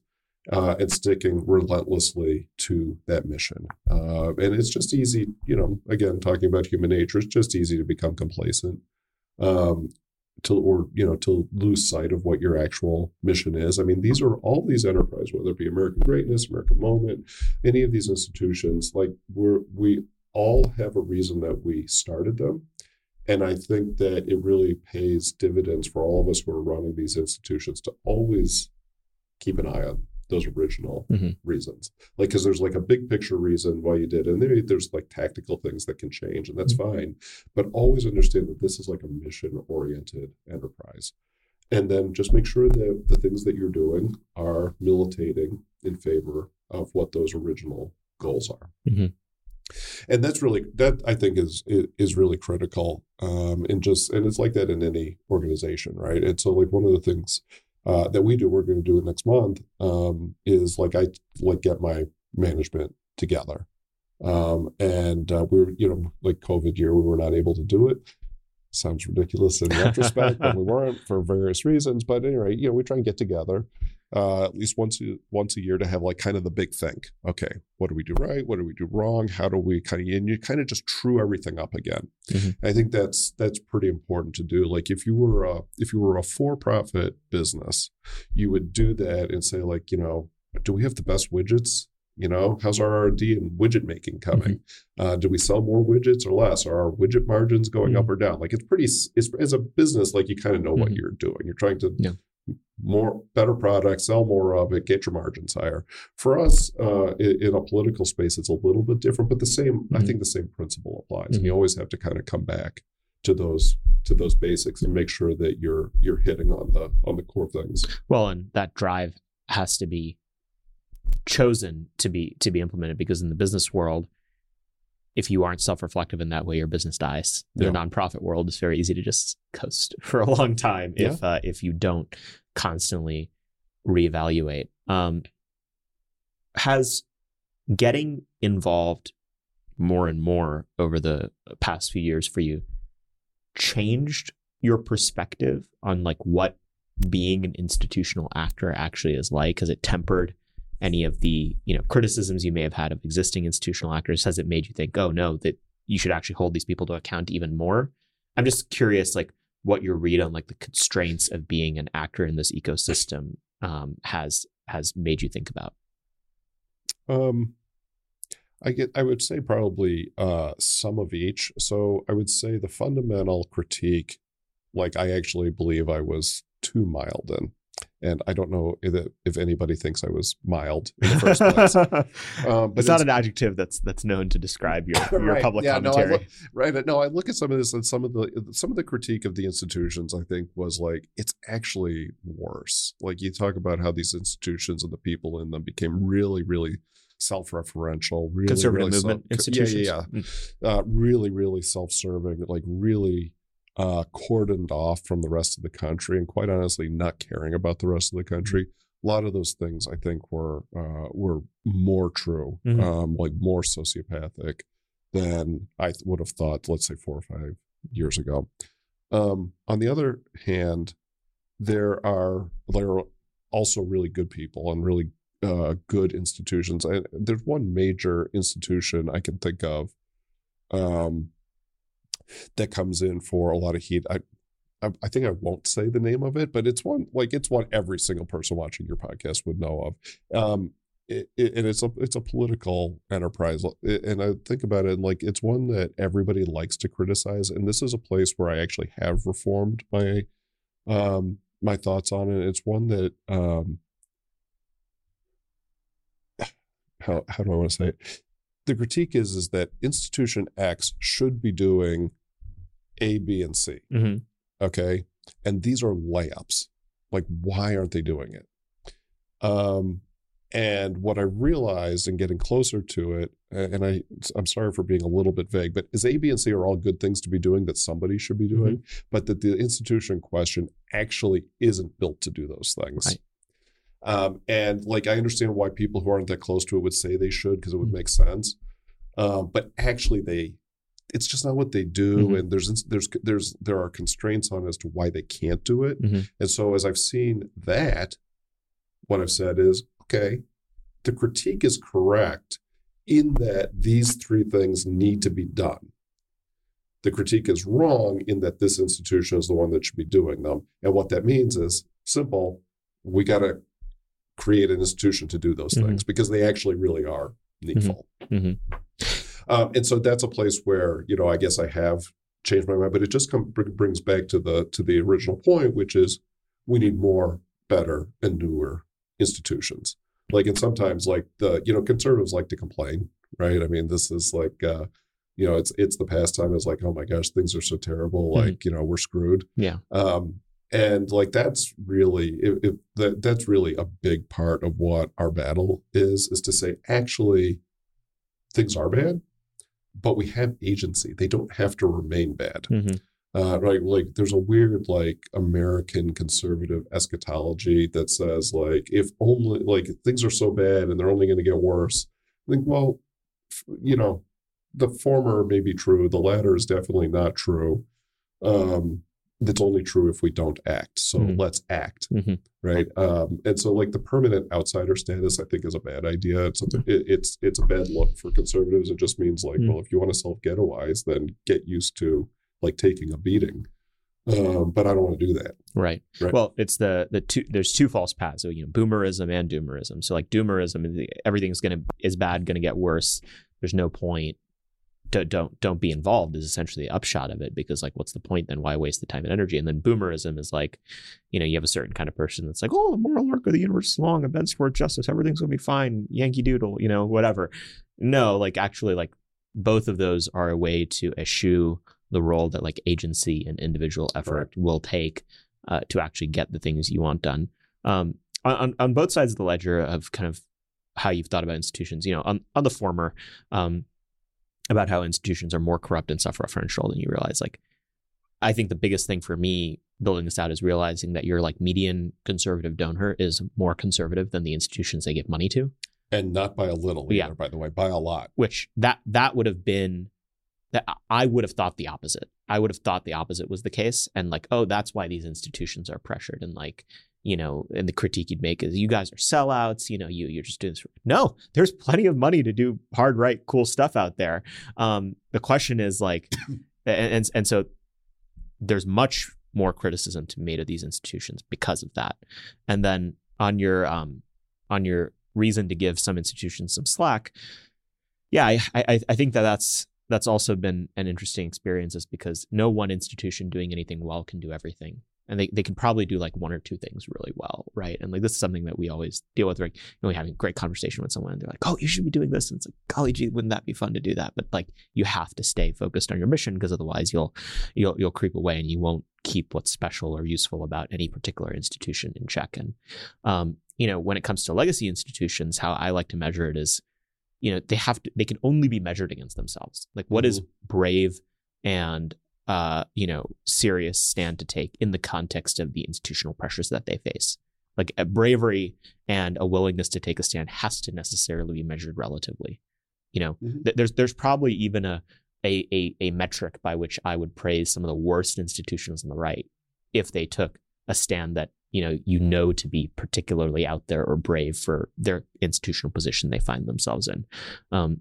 uh, and sticking relentlessly to that mission. Uh, and it's just easy, you know, again, talking about human nature, it's just easy to become complacent. Um, to or you know to lose sight of what your actual mission is. I mean, these are all these enterprises, whether it be American Greatness, American Moment, any of these institutions. Like we're we all have a reason that we started them, and I think that it really pays dividends for all of us who are running these institutions to always keep an eye on those original Mhm. reasons. Like, because there's like a big picture reason why you did, and maybe there's like tactical things that can change, and that's fine. But always understand that this is like a mission oriented enterprise. And then just make sure that the things that you're doing are militating in favor of what those original goals are Mhm. and that's really that i think is is, is really critical um and just and it's like that in any organization right and so like one of the things uh, that we do, we're going to do it next month, um, is like I like get my management together. Um, and uh, we were, you know, like COVID year, we were not able to do it. Sounds ridiculous in retrospect, but we weren't for various reasons. But anyway, you know, we try and get together uh, at least once a, once a year to have like kind of the big think. Okay, what do we do right? What do we do wrong? How do we kind of and you kind of just true everything up again. Mhm. I think that's that's pretty important to do. Like if you were a if you were a for profit business, you would do that and say like you know, do we have the best widgets? You know, how's our R and D and widget making coming? Uh, do we sell more widgets or less? Are our widget margins going up or down? Like it's pretty. It's as a business, like you kind of know what Mhm. you're doing. You're trying to Yeah. More better products, sell more of it, get your margins higher. For us, uh, in, in a political space, it's a little bit different, but the same. I Mhm. think the same principle applies, and you always have to kind of come back to those to those basics and make sure that you're you're hitting on the on the core things. Well, and that drive has to be chosen to be to be implemented because in the business world, if you aren't self-reflective in that way, your business dies. In Yeah. the nonprofit world, is very easy to just coast for a long time if uh, if you don't constantly reevaluate. Um, has getting involved more and more over the past few years for you changed your perspective on like what being an institutional actor actually is like? Has it tempered any of the you know criticisms you may have had of existing institutional actors? Has it made you think, oh no, that you should actually hold these people to account even more? I'm just curious, like what your read on like the constraints of being an actor in this ecosystem um, has has made you think about. Um, I get. I would say probably uh, some of each. So I would say the fundamental critique, like I actually believe I was too mild in, and I don't know if, if anybody thinks I was mild in the first place. Um, but it's not an adjective that's that's known to describe your, your Right. public Yeah, no, commentary. look- right. No, I look at some of this and some of the some of the critique of the institutions. I think was like it's actually worse. Like you talk about how these institutions and the people in them became really, really self-referential, really, Conservative really movement self- institutions. Yeah, yeah, Mm. Uh, really, really self-serving. Like really uh, cordoned off from the rest of the country, and quite honestly, not caring about the rest of the country. A lot of those things, I think, were uh, were more true, Mhm. um, like more sociopathic than I would have thought, let's say four or five years ago. Um, on the other hand, there are there are also really good people and really uh, good institutions. I, there's one major institution I can think of um, that comes in for a lot of heat. I, I I think I won't say the name of it, but it's one like it's one every single person watching your podcast would know of. Um, it, it, and it's a it's a political enterprise, and I think about it like it's one that everybody likes to criticize, and this is a place where I actually have reformed my um my thoughts on it. It's one that um how how do I want to say it? The critique is is that institution X should be doing A, B, and C. Mhm. Okay. And these are layups. Like, why aren't they doing it? Um, and what I realized in getting closer to it, and I, I'm sorry for being a little bit vague, but is A, B, and C are all good things to be doing that somebody should be doing, but that the institution in question actually isn't built to do those things. Right. Um, and like, I understand why people who aren't that close to it would say they should because it would Mhm. make sense. Um, but actually, they it's just not what they do, Mhm. and there's there's there's there are constraints on as to why they can't do it. Mhm. And so, as I've seen that, what I've said is, okay, the critique is correct in that these three things need to be done. The critique is wrong in that this institution is the one that should be doing them. And what that means is simple. We got to create an institution to do those Mhm. things because they actually really are needful. Um, and so that's a place where you know I guess I have changed my mind, but it just come, br- brings back to the to the original point, which is we need more, better, and newer institutions. Like and sometimes like the you know conservatives like to complain, right? I mean this is like uh, you know it's it's the pastime is like oh my gosh things are so terrible, Mhm. like you know we're screwed. Yeah. Um, and like that's really if, if that that's really a big part of what our battle is is to say actually things are bad but we have agency they don't have to remain bad Mhm. Uh, right, like there's a weird like American conservative eschatology that says like if only like things are so bad and they're only going to get worse. I think well, you know, the former may be true, the latter is definitely not true. Um, that's only true if we don't act. So Mhm. let's act, Mhm. right? Um, and so, like the permanent outsider status, I think is a bad idea. It's a, it, it's it's a bad look for conservatives. It just means like, Mm. well, if you want to self ghettoize, then get used to like taking a beating. Um, but I don't want to do that. Right. Right. Well, it's the the two. There's two false paths. So you know, boomerism and doomerism. So like doomerism, everything's gonna is bad, gonna get worse. There's no point. Don't don't don't be involved is essentially the upshot of it because like what's the point then? Why waste the time and energy? And then boomerism is like, you know, you have a certain kind of person that's like, oh, the moral arc of the universe is long, events for justice, everything's gonna be fine, Yankee Doodle, you know, whatever. No, like actually, like both of those are a way to eschew the role that like agency and individual effort will take uh, to actually get the things you want done. Um, on, on both sides of the ledger of kind of how you've thought about institutions, you know, on, on the former, um, about how institutions are more corrupt and self-referential than you realize. Like, I think the biggest thing for me building this out is realizing that your like median conservative donor is more conservative than the institutions they give money to. And not by a little either, Yeah. by the way, by a lot. which that that would have been that I would have thought the opposite. I would have thought the opposite was the case, and like, oh, that's why these institutions are pressured, and like, you know, and the critique you'd make is, you guys are sellouts. You know, you you're just doing this. For... No, there's plenty of money to do hard, right, cool stuff out there. Um, the question is like, and, and and so there's much more criticism to be made of these institutions because of that. And then on your um on your reason to give some institutions some slack, yeah, I I, I think that that's that's also been an interesting experience, is because no one institution doing anything well can do everything. And they, they can probably do like one or two things really well, right? And like this is something that we always deal with. Like, you know, we having a great conversation with someone, and they're like, "Oh, you should be doing this," and it's like, "Golly gee, wouldn't that be fun to do that?" But like, you have to stay focused on your mission because otherwise, you'll you'll you'll creep away and you won't keep what's special or useful about any particular institution in check. And um, you know, when it comes to legacy institutions, how I like to measure it is, you know, they have to they can only be measured against themselves. Like, what is brave and uh, you know, serious stand to take in the context of the institutional pressures that they face. Like a bravery and a willingness to take a stand has to necessarily be measured relatively. You know, Mhm. th- there's there's probably even a, a a a metric by which I would praise some of the worst institutions on the right if they took a stand that you know you know to be particularly out there or brave for their institutional position they find themselves in. Um,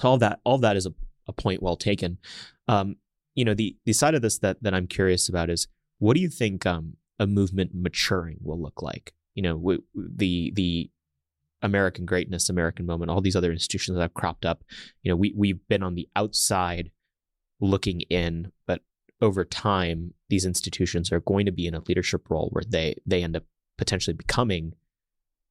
so all that all that is a, a point well taken. Um, you know, the the side of this that that I'm curious about is what do you think um, a movement maturing will look like? You know, w- the the American greatness, American moment, all these other institutions that have cropped up. You know, we we've been on the outside looking in, but over time, these institutions are going to be in a leadership role where they they end up potentially becoming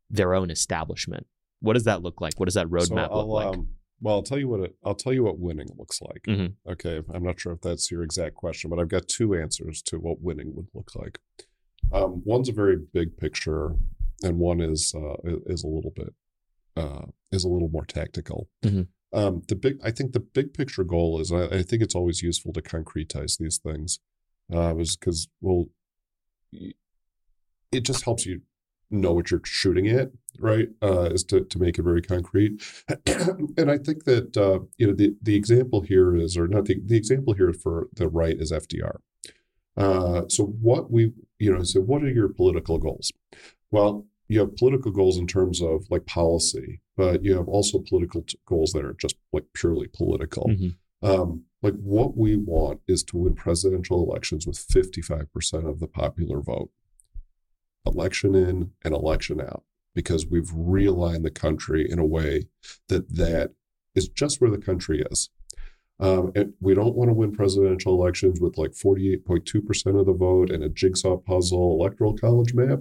their own establishment. What does that look like? What does that roadmap So look like? um, well, I'll tell you what it, I'll tell you what winning looks like. Mhm. Okay, I'm not sure if that's your exact question, but I've got two answers to what winning would look like. Um, one's a very big picture, and one is uh, is a little bit uh, is a little more tactical. Mhm. Um, the big, I think the big picture goal is, I, I think it's always useful to concretize these things, uh, is because well, it just helps you know what you're shooting at, right? Uh, is to, to make it very concrete. and I think that uh, you know the the example here is, or not the the example here for the right is FDR. Uh, so what we you know so what are your political goals? Well, you have political goals in terms of like policy, but you have also political t- goals that are just like purely political. Mhm. Um, like what we want is to win presidential elections with 55% of the popular vote, election in and election out, because we've realigned the country in a way that that is just where the country is. Um, and we don't want to win presidential elections with like 48.2% of the vote and a jigsaw puzzle electoral college map.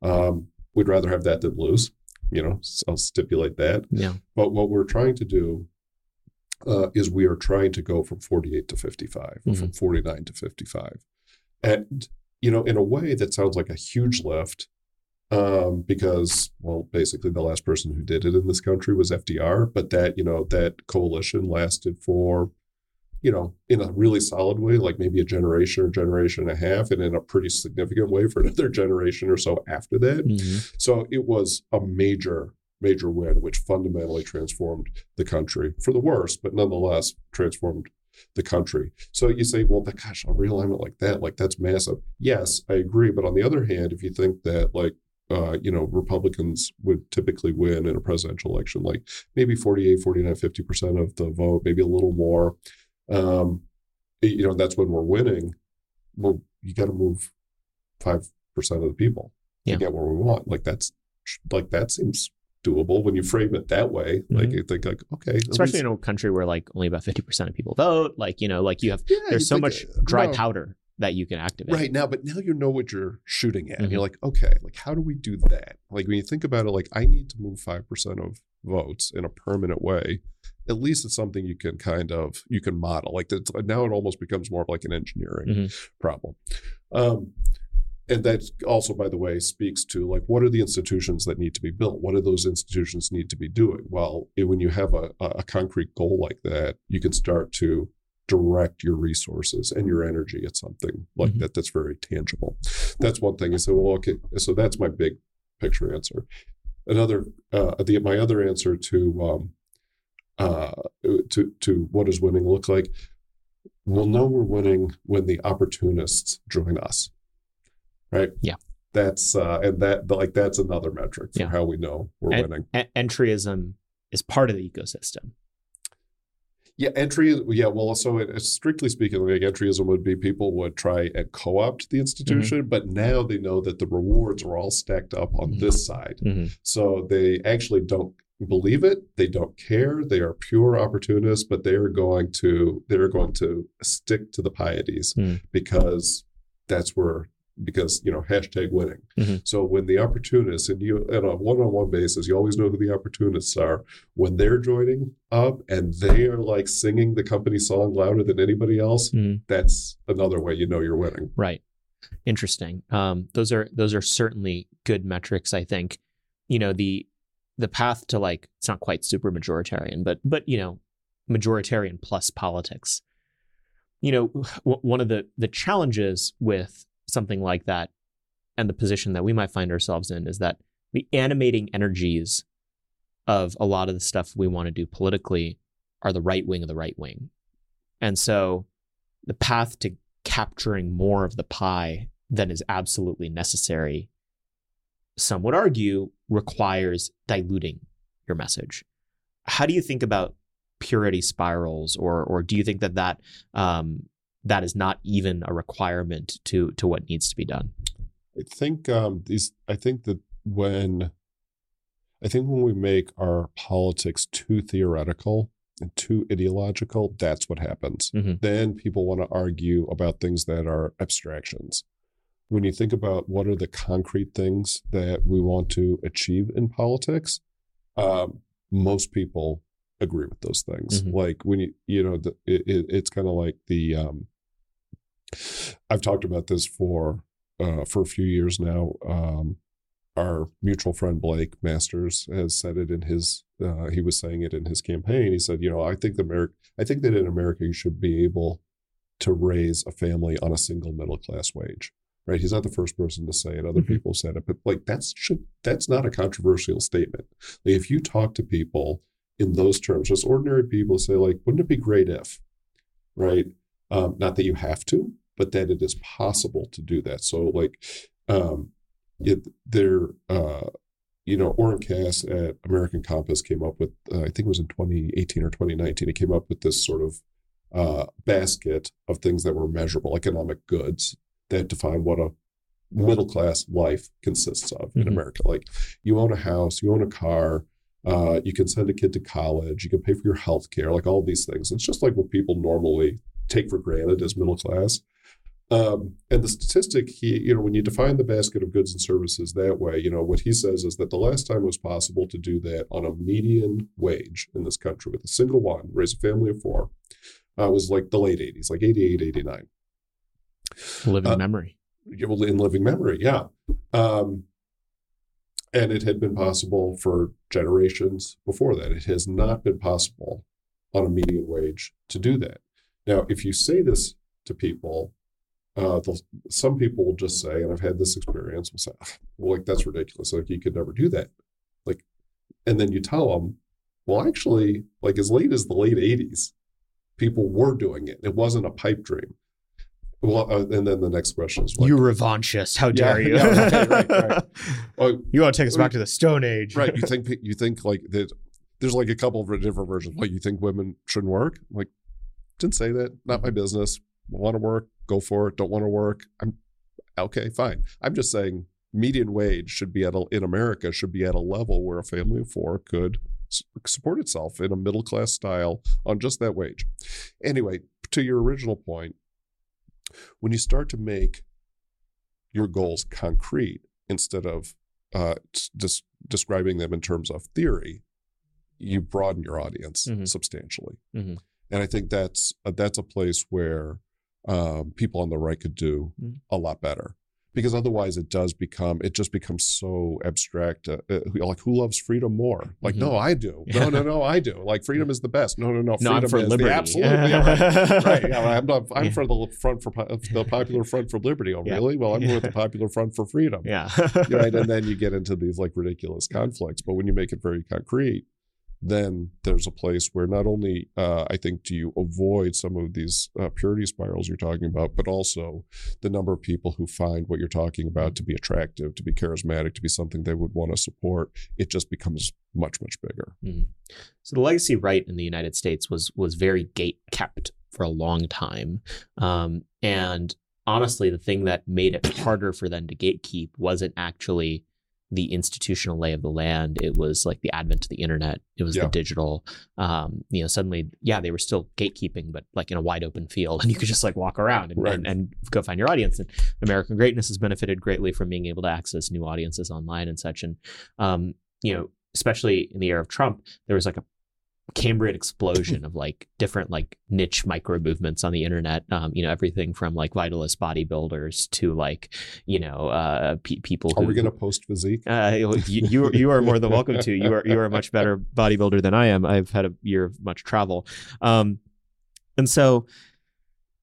Um, we'd rather have that than lose. You know, so I'll stipulate that. Yeah. But what we're trying to do uh, is we are trying to go from 48 to 55, or from 49 to 55. And, you know, in a way that sounds like a huge lift um, because, well, basically the last person who did it in this country was FDR, but that, you know, that coalition lasted for you know, in a really solid way, like maybe a generation or generation and a half, and in a pretty significant way for another generation or so after that. Mhm. So it was a major, major win, which fundamentally transformed the country for the worse, but nonetheless transformed the country. So you say, well, but gosh, a realignment like that, like that's massive. Yes, I agree. But on the other hand, if you think that like uh, you know, Republicans would typically win in a presidential election, like maybe 48, 49, 50% of the vote, maybe a little more. Um, you know, that's when we're winning. Well, you got to move 5% of the people Yeah. to get where we want. Like that's, like that seems doable when you frame it that way. Like Mhm. you think like, okay. Especially least- in a country where like only about 50% of people vote. Like, you know, like you have, Yeah, there's you so much uh, dry no. powder that you can activate. Right now, but now you know what you're shooting at. And Mhm. you're like, okay, like how do we do that? Like when you think about it, like I need to move five percent of votes in a permanent way. At least it's something you can kind of you can model. Like that's, now, it almost becomes more of like an engineering Mhm. problem. Um, and that also, by the way, speaks to like what are the institutions that need to be built? What do those institutions need to be doing? Well, when you have a, a concrete goal like that, you can start to direct your resources and your energy at something like Mhm. that that's very tangible. That's one thing. You say, well, okay, so that's my big picture answer. Another, uh, the, my other answer to um, uh, to to what does winning look like? We'll know we're winning when the opportunists join us, right? Yeah. That's uh, and that like that's another metric for Yeah. how we know we're And- winning. E- entryism is part of the ecosystem. Yeah, entry. Yeah, well, so it, strictly speaking, like entryism would be people would try and co-opt the institution, but now they know that the rewards are all stacked up on Mhm. this side, Mhm. so they actually don't believe it. They don't care. They are pure opportunists, but they are going to they're going to stick to the pieties Mm. because that's where because you know hashtag winning. Mhm. So when the opportunists and you on a one-on-one basis, you always know who the opportunists are when they're joining up and they are like singing the company song louder than anybody else. Mhm. That's another way you know you're winning. Right. Interesting. Um, those are those are certainly good metrics. I think. You know the the path to like it's not quite super majoritarian, but but you know majoritarian plus politics. You know w- one of the the challenges with something like that, and the position that we might find ourselves in is that the animating energies of a lot of the stuff we want to do politically are the right wing of the right wing, and so the path to capturing more of the pie than is absolutely necessary, some would argue, requires diluting your message. How do you think about purity spirals, or or do you think that that um, that is not even a requirement to to what needs to be done? I think um, these. I think that when, I think when we make our politics too theoretical and too ideological, that's what happens. Mhm. Then people want to argue about things that are abstractions. When you think about what are the concrete things that we want to achieve in politics, um, most people agree with those things. Mhm. Like when you, you know, the, it, it's kind of like the. Um, I've talked about this for uh, for a few years now. Um, our mutual friend Blake Masters has said it in his. Uh, he was saying it in his campaign. He said, "You know, I think the America. I think that in America you should be able to raise a family on a single middle class wage." Right? He's not the first person to say it. Other Mhm. people said it, but like that's should that's not a controversial statement. Like, if you talk to people in those terms, just ordinary people say, like, "Wouldn't it be great if?" Right? Um, not that you have to, but that it is possible to do that. So, like, um, it, there, uh, you know, Oren Cass at American Compass came up with, uh, I think it was in 2018 or 2019, he came up with this sort of uh, basket of things that were measurable, economic goods that define what a middle class life consists of in Mhm. America. Like, you own a house, you own a car. Uh, you can send a kid to college. You can pay for your health care, like all these things. It's just like what people normally take for granted as middle class. Um, and the statistic, he, you know, when you define the basket of goods and services that way, you know, what he says is that the last time it was possible to do that on a median wage in this country with a single one, raise a family of four, uh, was like the late 80s, like 88, 89. Living Uh, memory. Yeah, well, in living memory, yeah. Um, and it had been possible for generations before that. It has not been possible on a median wage to do that. Now, if you say this to people, uh, some people will just say, and I've had this experience, will say, well, like, that's ridiculous. Like, you could never do that. Like, and then you tell them, well, actually, like, as late as the late 80s, people were doing it. It wasn't a pipe dream. Well, uh, and then the next question is, like, you revanchist? How dare yeah, you? yeah, right, right, right. Well, you want to take us back to the Stone Age, right? You think you think like that? There's like a couple of different versions. Like you think women shouldn't work? Like, didn't say that. Not my business. Want to work? Go for it. Don't want to work? I'm okay. Fine. I'm just saying median wage should be at a, in America should be at a level where a family of four could support itself in a middle class style on just that wage. Anyway, to your original point, when you start to make your goals concrete instead of uh, just describing them in terms of theory, you broaden your audience mm-hmm. substantially. Mm-hmm. And I think that's uh, that's a place where um, people on the right could do mm-hmm. a lot better. Because otherwise it does become it just becomes so abstract uh, uh, like who loves freedom more? Like mm-hmm. no i do. No no no i do. Like freedom is the best. No no no freedom no, for is liberty. the absolute yeah, right, right yeah, i'm, not, I'm yeah. for the front for the popular front for liberty oh really? Well i'm with the popular front for freedom. Yeah. Right and then you get into these like ridiculous conflicts but when you make it very concrete then there's a place where not only uh, I think do you avoid some of these uh, purity spirals you're talking about, but also the number of people who find what you're talking about to be attractive, to be charismatic, to be something they would want to support. It just becomes much much bigger. Mm-hmm. So the legacy right in the United States was was very gate kept for a long time, um, and honestly, the thing that made it harder for them to gatekeep wasn't actually the institutional lay of the land. It was like the advent of the internet. It was yeah. the digital. Um, you know, suddenly, yeah, they were still gatekeeping, but like in a wide open field, and you could just like walk around and, right. and, and, go find your audience. And American greatness has benefited greatly from being able to access new audiences online and such. And um, you know, especially in the era of Trump, there was like a Cambrian explosion of like different like niche micro movements on the internet. Um, you know, everything from like vitalist bodybuilders to like, you know, uh, pe- people. Who, are we going to post physique? Uh, you, you, you are more than welcome to. You are you are a much better bodybuilder than I am. I've had a year of much travel, um, and so,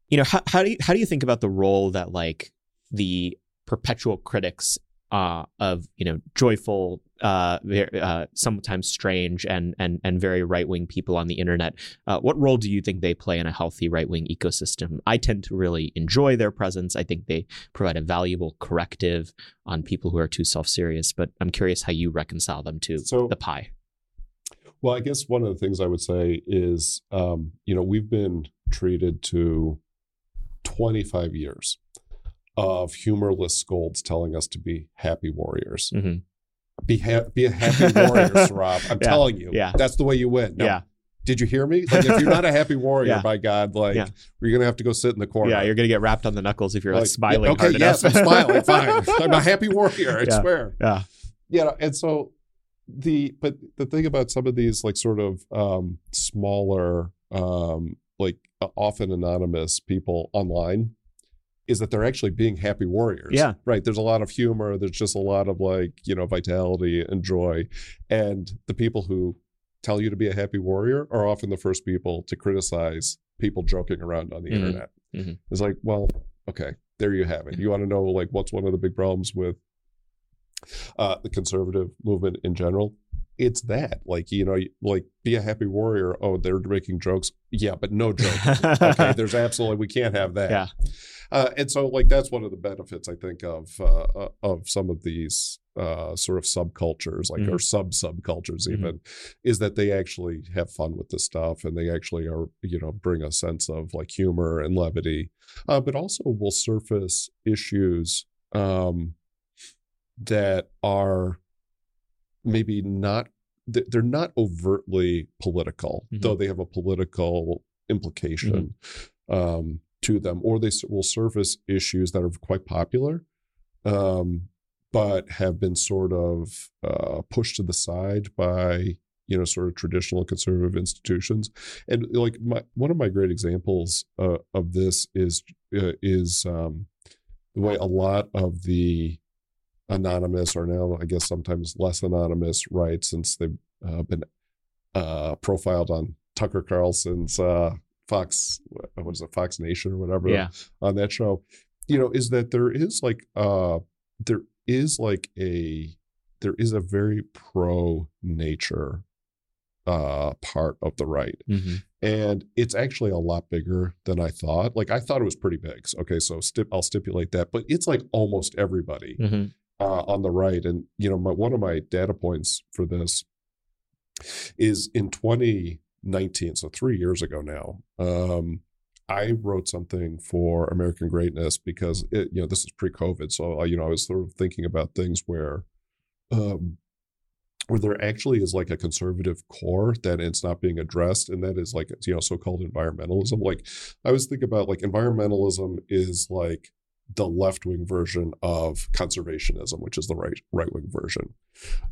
you know, how, how do you how do you think about the role that like the perpetual critics uh, of you know joyful, uh, uh, sometimes strange and and and very right wing people on the internet. Uh, what role do you think they play in a healthy right wing ecosystem? I tend to really enjoy their presence. I think they provide a valuable corrective on people who are too self serious. But I'm curious how you reconcile them to so, the pie. Well, I guess one of the things I would say is, um, you know, we've been treated to 25 years of humorless scolds telling us to be happy warriors. Mm-hmm. Be, ha- be a happy warrior, Rob. I'm yeah. telling you, yeah. that's the way you win. Yeah. Did you hear me? Like, if you're not a happy warrior, yeah. by God, like yeah. you're gonna have to go sit in the corner. Yeah, you're gonna get wrapped on the knuckles if you're like, like smiling. okay, yes, I'm smiling. Fine, I'm a happy warrior. I swear. Yeah, yeah. And so the but the thing about some of these like sort of um, smaller, um, like often anonymous people online is that they're actually being happy warriors. Yeah. Right. There's a lot of humor. There's just a lot of like, you know, vitality and joy. And the people who tell you to be a happy warrior are often the first people to criticize people joking around on the mm-hmm. internet. Mm-hmm. It's like, well, okay, there you have it. You want to know like what's one of the big problems with uh, the conservative movement in general? It's that, like you know, like be a happy warrior. Oh, they're making jokes. Yeah, but no jokes. okay, there's absolutely we can't have that. Yeah. Uh, and so, like that's one of the benefits I think of uh, uh of some of these uh, sort of subcultures, like mm-hmm. or sub subcultures, mm-hmm. even, mm-hmm. is that they actually have fun with this stuff, and they actually are, you know, bring a sense of like humor and levity, uh, but also will surface issues um, that are maybe not they're not overtly political, mm-hmm. though they have a political implication. Mm-hmm. Um, to them, or they will surface issues that are quite popular, um, but have been sort of uh, pushed to the side by you know sort of traditional conservative institutions. And like my, one of my great examples uh, of this is uh, is um, the way a lot of the anonymous or now I guess sometimes less anonymous rights since they've uh, been uh, profiled on Tucker Carlson's uh, Fox, what is it, Fox Nation or whatever Yeah. on that show, you know, is that there is like uh there is like a there is a very pro nature uh part of the right hmm and it's actually a lot bigger than I thought. Like I thought it was pretty big. Okay, so stip, I'll stipulate that, but it's like almost everybody hmm uh, on the right. And you know, my, one of my data points for this is in 2019, so three years ago now. Um, I wrote something for American Greatness because it, you know this is pre-COVID, so uh, you know I was sort of thinking about things where, um, where there actually is like a conservative core that it's not being addressed, and that is like you know so-called environmentalism. Like I was thinking about like environmentalism is like the left-wing version of conservationism, which is the right right-wing version,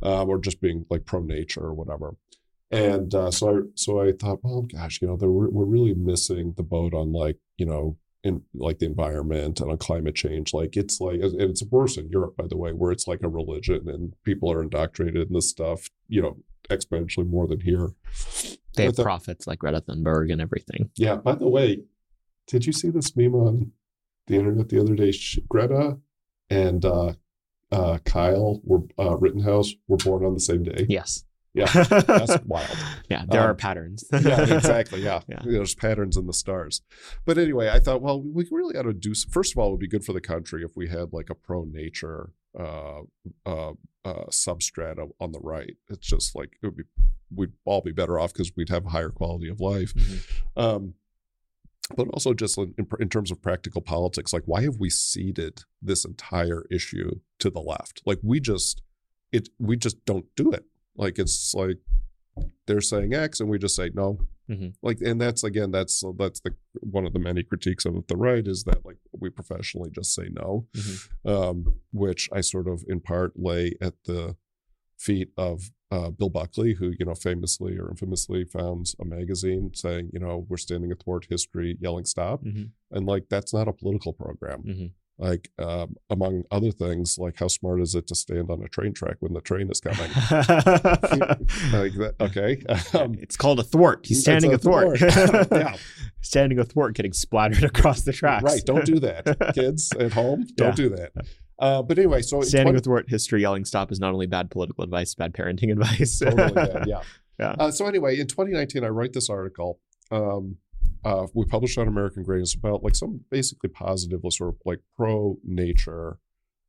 um, or just being like pro-nature or whatever. And uh, so I so I thought, well, gosh, you know, there, we're we're really missing the boat on like you know in like the environment and on climate change. Like it's like and it's worse in Europe, by the way, where it's like a religion and people are indoctrinated in this stuff, you know, exponentially more than here. They have the- prophets like Greta Thunberg and everything. Yeah. By the way, did you see this meme on the internet the other day? Greta and uh, uh, Kyle were uh, Rittenhouse were born on the same day. Yes. Yeah, that's wild. Yeah, there Um, are patterns. yeah, exactly. Yeah. Yeah. there's patterns in the stars. But anyway, I thought, well, we really ought to do. First of all, it would be good for the country if we had like a pro nature uh, uh, uh, substrata on the right. It's just like it would be. We'd all be better off because we'd have a higher quality of life. Mhm. Um, but also just in, in terms of practical politics, like why have we ceded this entire issue to the left? Like we just it we just don't do it. Like it's like they're saying X and we just say no. Mhm. Like and that's again that's that's the one of the many critiques of the right is that like we professionally just say no, Mhm. um, which I sort of in part lay at the feet of uh, Bill Buckley, who you know famously or infamously founds a magazine saying, you know, we're standing athwart history, yelling stop, Mhm. and like that's not a political program. Mhm. Like um, among other things, like how smart is it to stand on a train track when the train is coming? like that, okay, um, it's called a thwart. He's standing a athwart. thwart. yeah, standing athwart, getting splattered across the tracks. right. Don't do that, kids at home. Don't Yeah. do that. Uh, but anyway, so Standing 20 athwart history, yelling stop is not only bad political advice, bad parenting advice. totally bad. Yeah. Yeah. Uh, so anyway, in 2019, I write this article. Um, uh, we published on American Greatness about like some basically positive, sort of like pro nature,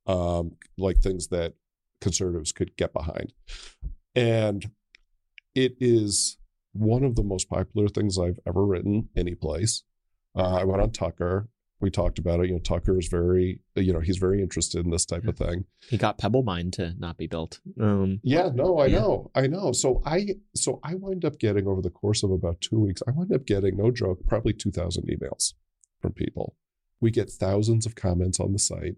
um, like things that conservatives could get behind, and it is one of the most popular things I've ever written any place. Uh, I went on Tucker. We talked about it. You know, Tucker is very, you know, he's very interested in this type of thing. he got Pebble Mine to not be built. Um, Yeah, no, I Yeah. know, I know. So I, so I wind up getting over the course of about two weeks, I wind up getting no joke, probably two thousand emails from people. We get thousands of comments on the site.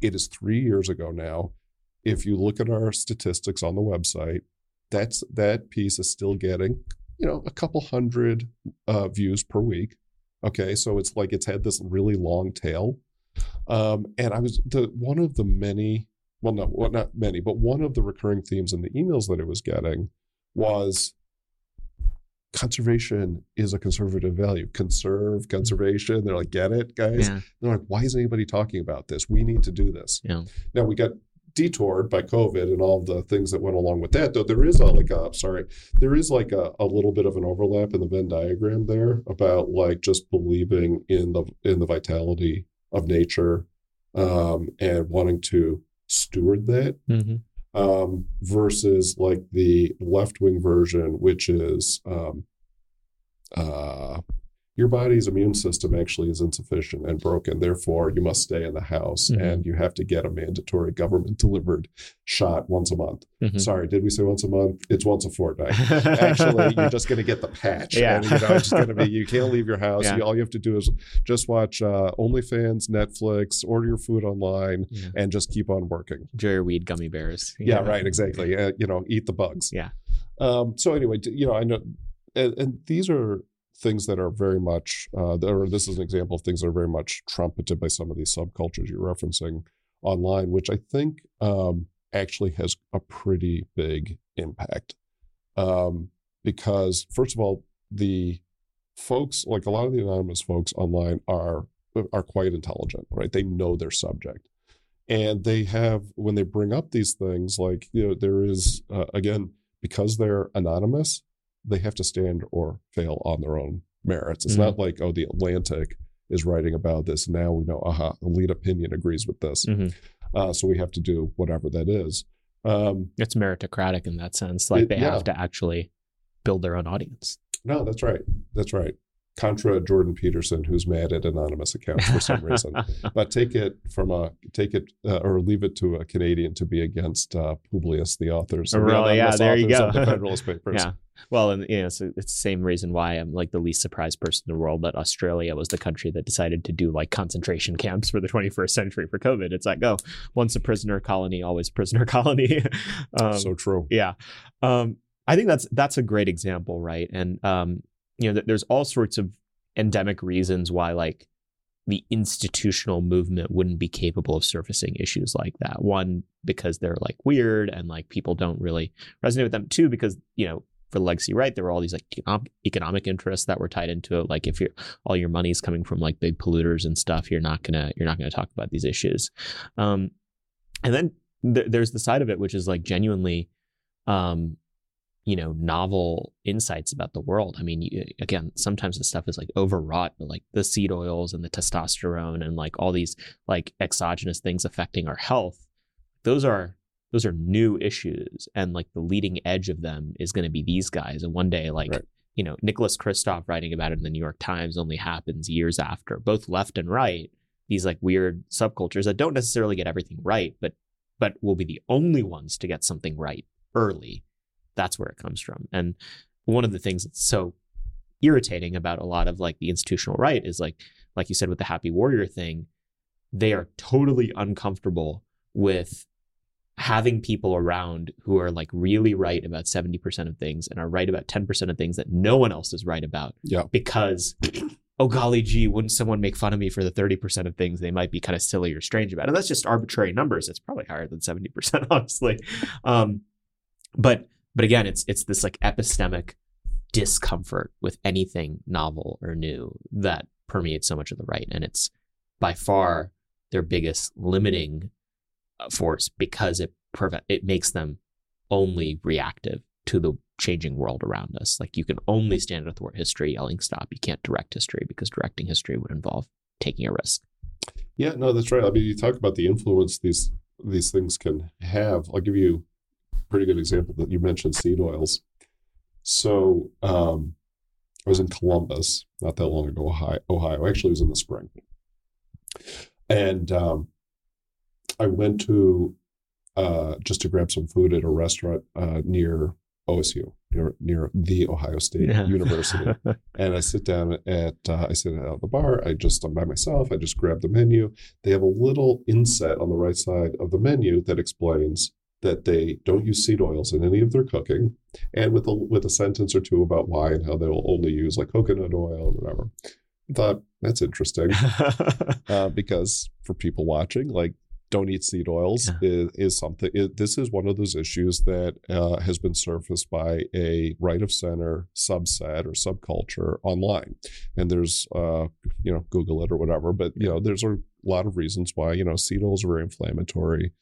It is three years ago now. If you look at our statistics on the website, that's that piece is still getting, you know, a couple hundred uh, views per week. Okay, so it's like it's had this really long tail. Um, and I was the one of the many well, no, well, not many, but one of the recurring themes in the emails that it was getting was conservation is a conservative value. Conserve conservation. They're like, get it, guys? yeah. They're like, why isn't anybody talking about this? We need to do this. Yeah. Now we got detoured by COVID and all the things that went along with that. Though there is a like a sorry, there is like a, a little bit of an overlap in the Venn diagram there about like just believing in the in the vitality of nature um, and wanting to steward that Mhm. um, versus like the left wing version, which is um, uh, your body's immune system actually is insufficient and broken. Therefore, you must stay in the house Mhm. and you have to get a mandatory government delivered shot once a month. Mhm. Sorry, did we say once a month? It's once a fortnight. Actually, you're just going to get the patch. Yeah. And, you know, it's just going to be, you can't leave your house. Yeah. You, all you have to do is just watch uh, OnlyFans, Netflix, order your food online, Yeah. and just keep on working. Enjoy your weed gummy bears. Yeah, right, exactly. Uh, you know, eat the bugs. Yeah. Um, so anyway, you know, I know, and, and these are things that are very much, uh, are, this is an example of things that are very much trumpeted by some of these subcultures you're referencing online, which I think um, actually has a pretty big impact. Um, because first of all, the folks like a lot of the anonymous folks online are are quite intelligent, right? They know their subject, and they have when they bring up these things, like you know, there is uh, again because they're anonymous, they have to stand or fail on their own merits. It's Mhm. not like oh, the Atlantic is writing about this now. We know, aha, the lead opinion agrees with this, Mhm. uh, so we have to do whatever that is. Um, It's meritocratic in that sense. Like It- they yeah. have to actually build their own audience. No, that's right. That's right. Contra Jordan Peterson, who's mad at anonymous accounts for some reason. But take it from a take it uh, or leave it to a Canadian to be against uh, Publius, the authors, the Really? Yeah, anonymous there you go. the Federalist Papers. yeah. Well, and you know, so it's the same reason why I'm like the least surprised person in the world that Australia was the country that decided to do like concentration camps for the 21st century for COVID. It's like, oh, once a prisoner colony, always a prisoner colony. um, so true. yeah um i think that's that's a great example right and um you know there's all sorts of endemic reasons why like the institutional movement wouldn't be capable of surfacing issues like that. One because they're like weird and like people don't really resonate with them. Two because you know for legacy right there were all these like economic, interests that were tied into it. Like if you're all your money's coming from like big polluters and stuff you're not gonna you're not gonna talk about these issues. Um and then th- there's the side of it which is like genuinely um you know novel insights about the world. I mean you, again sometimes the stuff is like overwrought but like the seed oils and the testosterone and like all these like exogenous things affecting our health those are those are new issues and like the leading edge of them is going to be these guys. And one day like Right. you know nicholas kristof writing about it in the new york times only happens years after both left and right these like weird subcultures that don't necessarily get everything right but but will be the only ones to get something right early that's where it comes from. And one of the things that's so irritating about a lot of like the institutional right is like like you said with the happy warrior thing they are totally uncomfortable with having people around who are like really right about 70% of things and are right about 10% of things that no one else is right about Yeah. because oh golly gee wouldn't someone make fun of me for the 30% of things they might be kind of silly or strange about? And that's just arbitrary numbers. It's probably higher than 70% honestly. Um, but but again it's it's this like epistemic discomfort with anything novel or new that permeates so much of the right and it's by far their biggest limiting uh, force because it prevent it makes them only reactive to the changing world around us like you can only stand athwart history yelling stop you can't direct history because directing history would involve taking a risk Yeah, no, that's right. I mean, you talk about the influence these these things can have. I'll give you pretty good example that you mentioned seed oils. So um, I was in Columbus not that long ago, Ohio. Ohio. Actually, it was in the spring, and um, I went to uh, just to grab some food at a restaurant uh, near OSU, near near the Ohio State Yeah. University and I sit down at uh, I sit at the bar. I just I'm by myself. I just grab the menu. They have a little inset on the right side of the menu that explains that they don't use seed oils in any of their cooking, and with a with a sentence or two about why and how they'll only use like coconut oil or whatever. I thought that's interesting uh, because for people watching, like don't eat seed oils Yeah. is, is something. It, this is one of those issues that uh, has been surfaced by a right of center subset or subculture online, and there's uh, you know Google it or whatever. But you know there's a lot of reasons why you know seed oils are very inflammatory.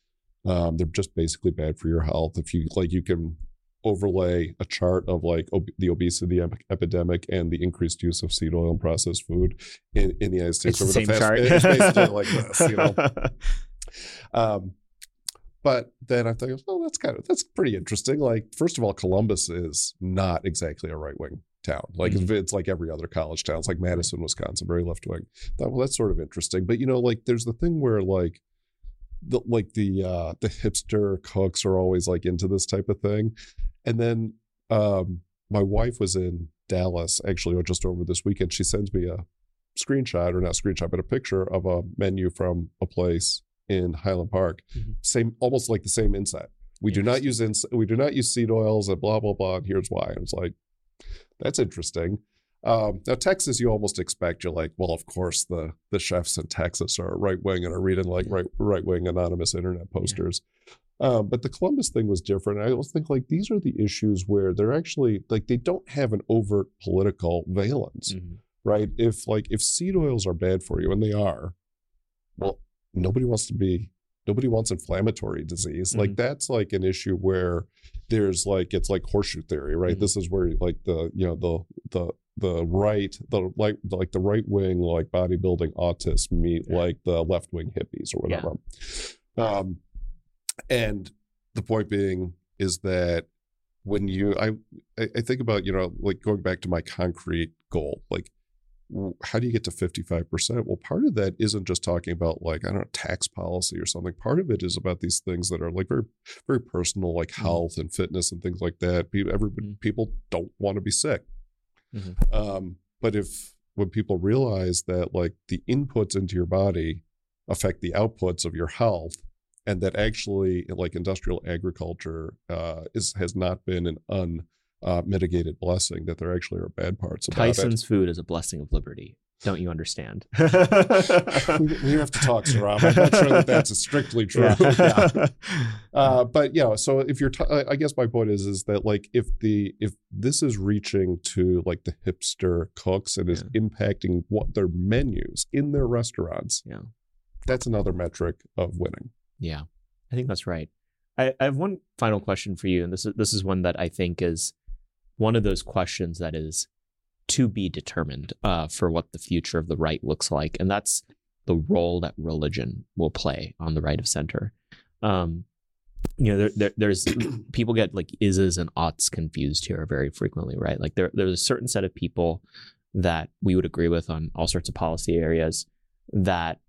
Um, they're just basically bad for your health. If you like, you can overlay a chart of like ob- the obesity ep- epidemic and the increased use of seed oil and processed food in, in the United States it's the over same past- chart It's basically like this, you know. Um, but then I thought, oh, that's kind of that's pretty interesting. Like, first of all, Columbus is not exactly a right wing town. Like Mhm. it's, it's like every other college town. It's like Madison, Wisconsin, very left wing. Thought, well, that's sort of interesting. But you know, like there's the thing where like the like the uh the hipster cooks are always like into this type of thing. And then um my wife was in Dallas actually or just over this weekend. She sends me a screenshot or not screenshot, but a picture of a menu from a place in Highland Park. Mhm. Same almost like the same inset. We do not use ins- we do not use seed oils and blah blah blah. And here's why. And it's like, that's interesting. Um, now Texas, you almost expect you're like, well, of course the the chefs in Texas are right wing and are reading like right right wing anonymous internet posters. Um, but the Columbus thing was different. I always think like these are the issues where they're actually like they don't have an overt political valence, Mhm. right? If like if seed oils are bad for you, and they are, well, nobody wants to be nobody wants inflammatory disease. Like that's like an issue where there's like it's like horseshoe theory, right? Mhm. This is where like the you know the the the right the like like the right wing like bodybuilding autists meet Yeah. like the left wing hippies or Yeah. whatever. Um, and the point being is that when you I I think about you know like going back to my concrete goal like how do you get to 55% well part of that isn't just talking about like i don't know tax policy or something part of it is about these things that are like very very personal like Mhm. health and fitness and things like that people every Mhm. people don't want to be sick Mhm. um but if when people realize that like the inputs into your body affect the outputs of your health and that actually like industrial agriculture uh, is has not been an un uh, mitigated blessing that there actually are bad parts about Tyson's food is a blessing of liberty. Don't you understand? We, we have to talk, Saurabh. I'm not sure that that's strictly true. Yeah. Uh, but yeah, so if you're, t- I I guess my point is, is that like if the if this is reaching to like the hipster cooks and is impacting what their menus in their restaurants, Yeah. that's another metric of winning. Yeah, I think that's right. I, I have one final question for you, and this is this is one that I think is one of those questions that is to be determined uh, for what the future of the right looks like, and that's the role that religion will play on the right of center. Um, you know, there, there, there's people get like ises and oughts confused here very frequently, right? Like there, there's a certain set of people that we would agree with on all sorts of policy areas that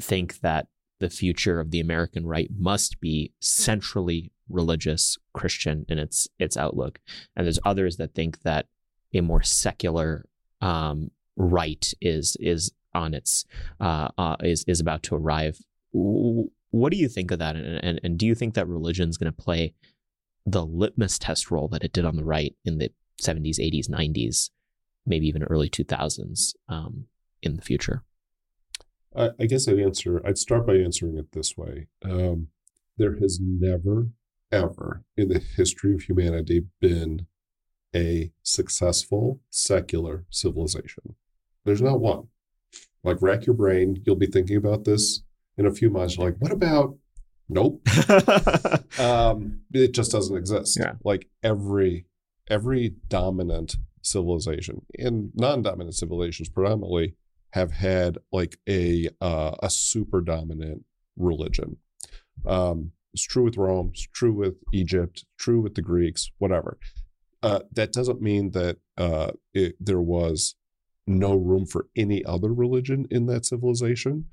think that the future of the American right must be centrally religious Christian in its its outlook, and there's others that think that a more secular um, right is is on its uh, uh, is is about to arrive. What do you think of that, and and, and do you think that religion is going to play the litmus test role that it did on the right in the 70s, 80s, 90s, maybe even early 2000s um, in the future? I, I guess I'd answer. I'd start by answering it this way: um, There has never, ever in the history of humanity been a successful secular civilization. There's not one. Like, rack your brain. You'll be thinking about this in a few months. You're like, what about? Nope. um, it just doesn't exist. Yeah. Like every every dominant civilization and non-dominant civilizations predominantly have had like a uh, a super dominant religion. Um, it's true with Rome. It's true with Egypt. True with the Greeks. Whatever. Uh, that doesn't mean that uh, it, there was no room for any other religion in that civilization.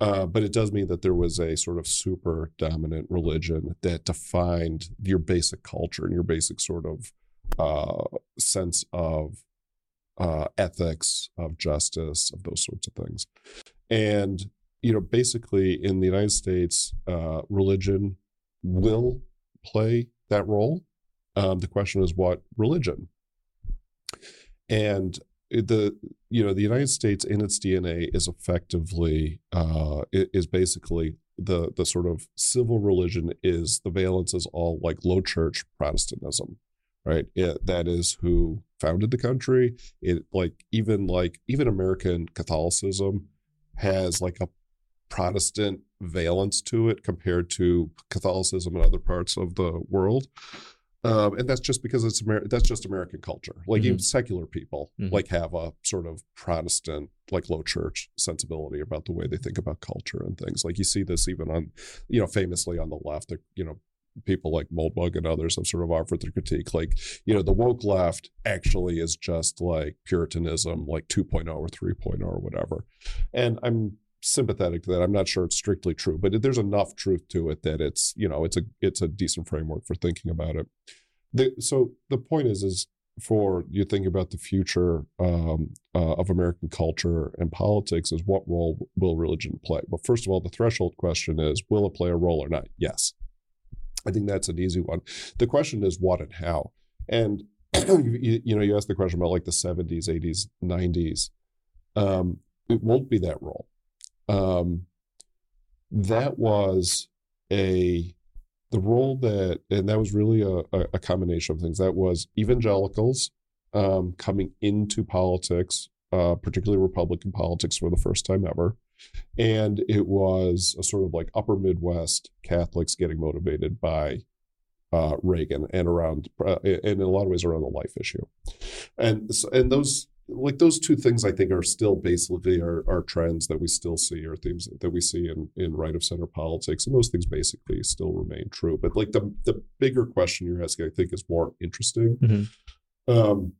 Uh, but it does mean that there was a sort of super dominant religion that defined your basic culture and your basic sort of uh, sense of uh, ethics, of justice, of those sorts of things. And, you know, basically in the United States, religion will play that role. Um, the question is what religion? And the you know the United States in its DNA is effectively uh, is basically the the sort of civil religion is the valence is all like low church Protestantism, right? It, that is who founded the country. It like even like even American Catholicism has like a Protestant valence to it compared to Catholicism in other parts of the world. Um, and that's just because it's Amer- that's just American culture. Like even secular people Mhm. like have a sort of Protestant, like low church sensibility about the way they think about culture and things. Like you see this even on, you know, famously on the left. You know, people like Moldbug and others have sort of offered their critique. Like you know, the woke left actually is just like Puritanism, like 2.0 or 3.0 or whatever. And I'm sympathetic to that. I'm not sure it's strictly true, but there's enough truth to it that it's you know it's a it's a decent framework for thinking about it. The, so the point is is for you think about the future um, uh, of American culture and politics is what role will religion play? Well, first of all, the threshold question is will it play a role or not? Yes, I think that's an easy one. The question is what and how. And you, you know, you asked the question about like the 70s, 80s, 90s. Um, it won't be that role. Um, that was a the role that, and that was really a, a combination of things. That was evangelicals um, coming into politics, uh, particularly Republican politics, for the first time ever. And it was a sort of like upper Midwest Catholics getting motivated by uh, Reagan and around, uh, and in a lot of ways around the life issue. And, and those like those two things I think are still basically are, are trends that we still see or themes that we see in, in right of center politics. And those things basically still remain true. But like the the bigger question you're asking, I think is more interesting. Mm-hmm. Um,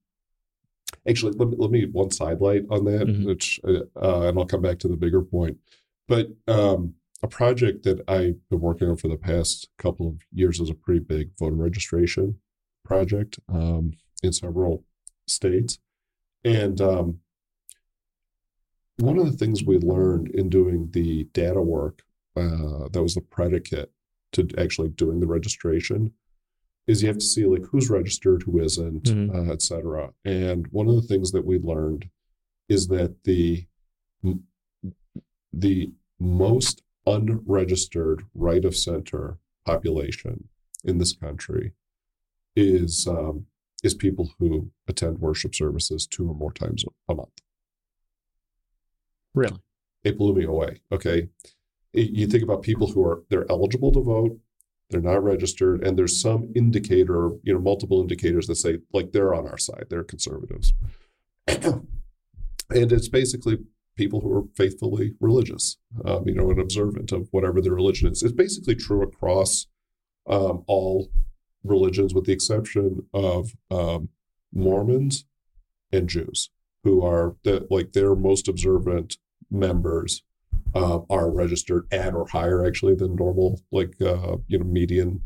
actually, let me, let me one sidelight on that, mm-hmm. which, uh, uh, and I'll come back to the bigger point. But um, a project that I've been working on for the past couple of years is a pretty big voter registration project um, in several states. And um, one of the things we learned in doing the data work uh, that was the predicate to actually doing the registration is you have to see like who's registered, who isn't, mm-hmm. uh, et cetera. And one of the things that we learned is that the the most unregistered right of center population in this country is um, is people who attend worship services two or more times a month. Really? It blew me away. Okay. You think about people who are they're eligible to vote, they're not registered, and there's some indicator, you know, multiple indicators that say like they're on our side, they're conservatives. and it's basically people who are faithfully religious, um, you know, and observant of whatever their religion is. It's basically true across um, all religions, with the exception of um, Mormons and Jews, who are the, like their most observant members uh, are registered at or higher actually than normal, like uh, you know median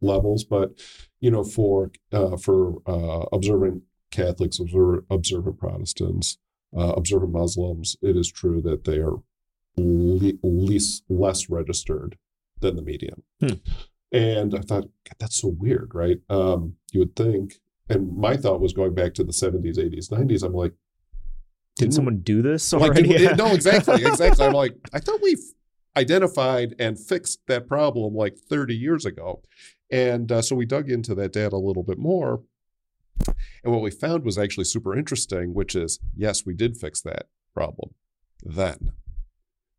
levels. But you know for uh, for uh, observant Catholics, observant, observant Protestants, uh, observant Muslims, it is true that they are le- least less registered than the median. Hmm. And I thought, God, that's so weird, right? Um, you would think, and my thought was going back to the 70s, 80s, 90s. I'm like, did someone do this already? Like, did, no, exactly, exactly. I'm like, I thought we've identified and fixed that problem like 30 years ago. And uh, so we dug into that data a little bit more. And what we found was actually super interesting, which is yes, we did fix that problem then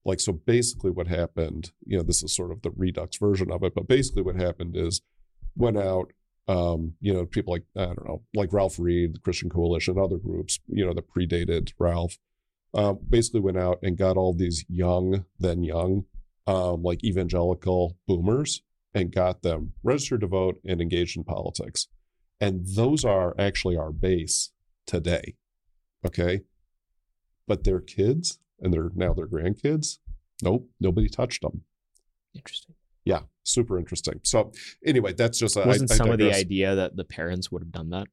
like so basically what happened you know this is sort of the redux version of it but basically what happened is went out um, you know people like i don't know like ralph reed the christian coalition other groups you know that predated ralph uh, basically went out and got all these young then young um, like evangelical boomers and got them registered to vote and engaged in politics. And those are actually our base today okay? But their kids and they're now their grandkids. Nope, nobody touched them. Interesting. Yeah, super interesting. So anyway, that's just a, wasn't I, some I of the idea that the parents would have done that.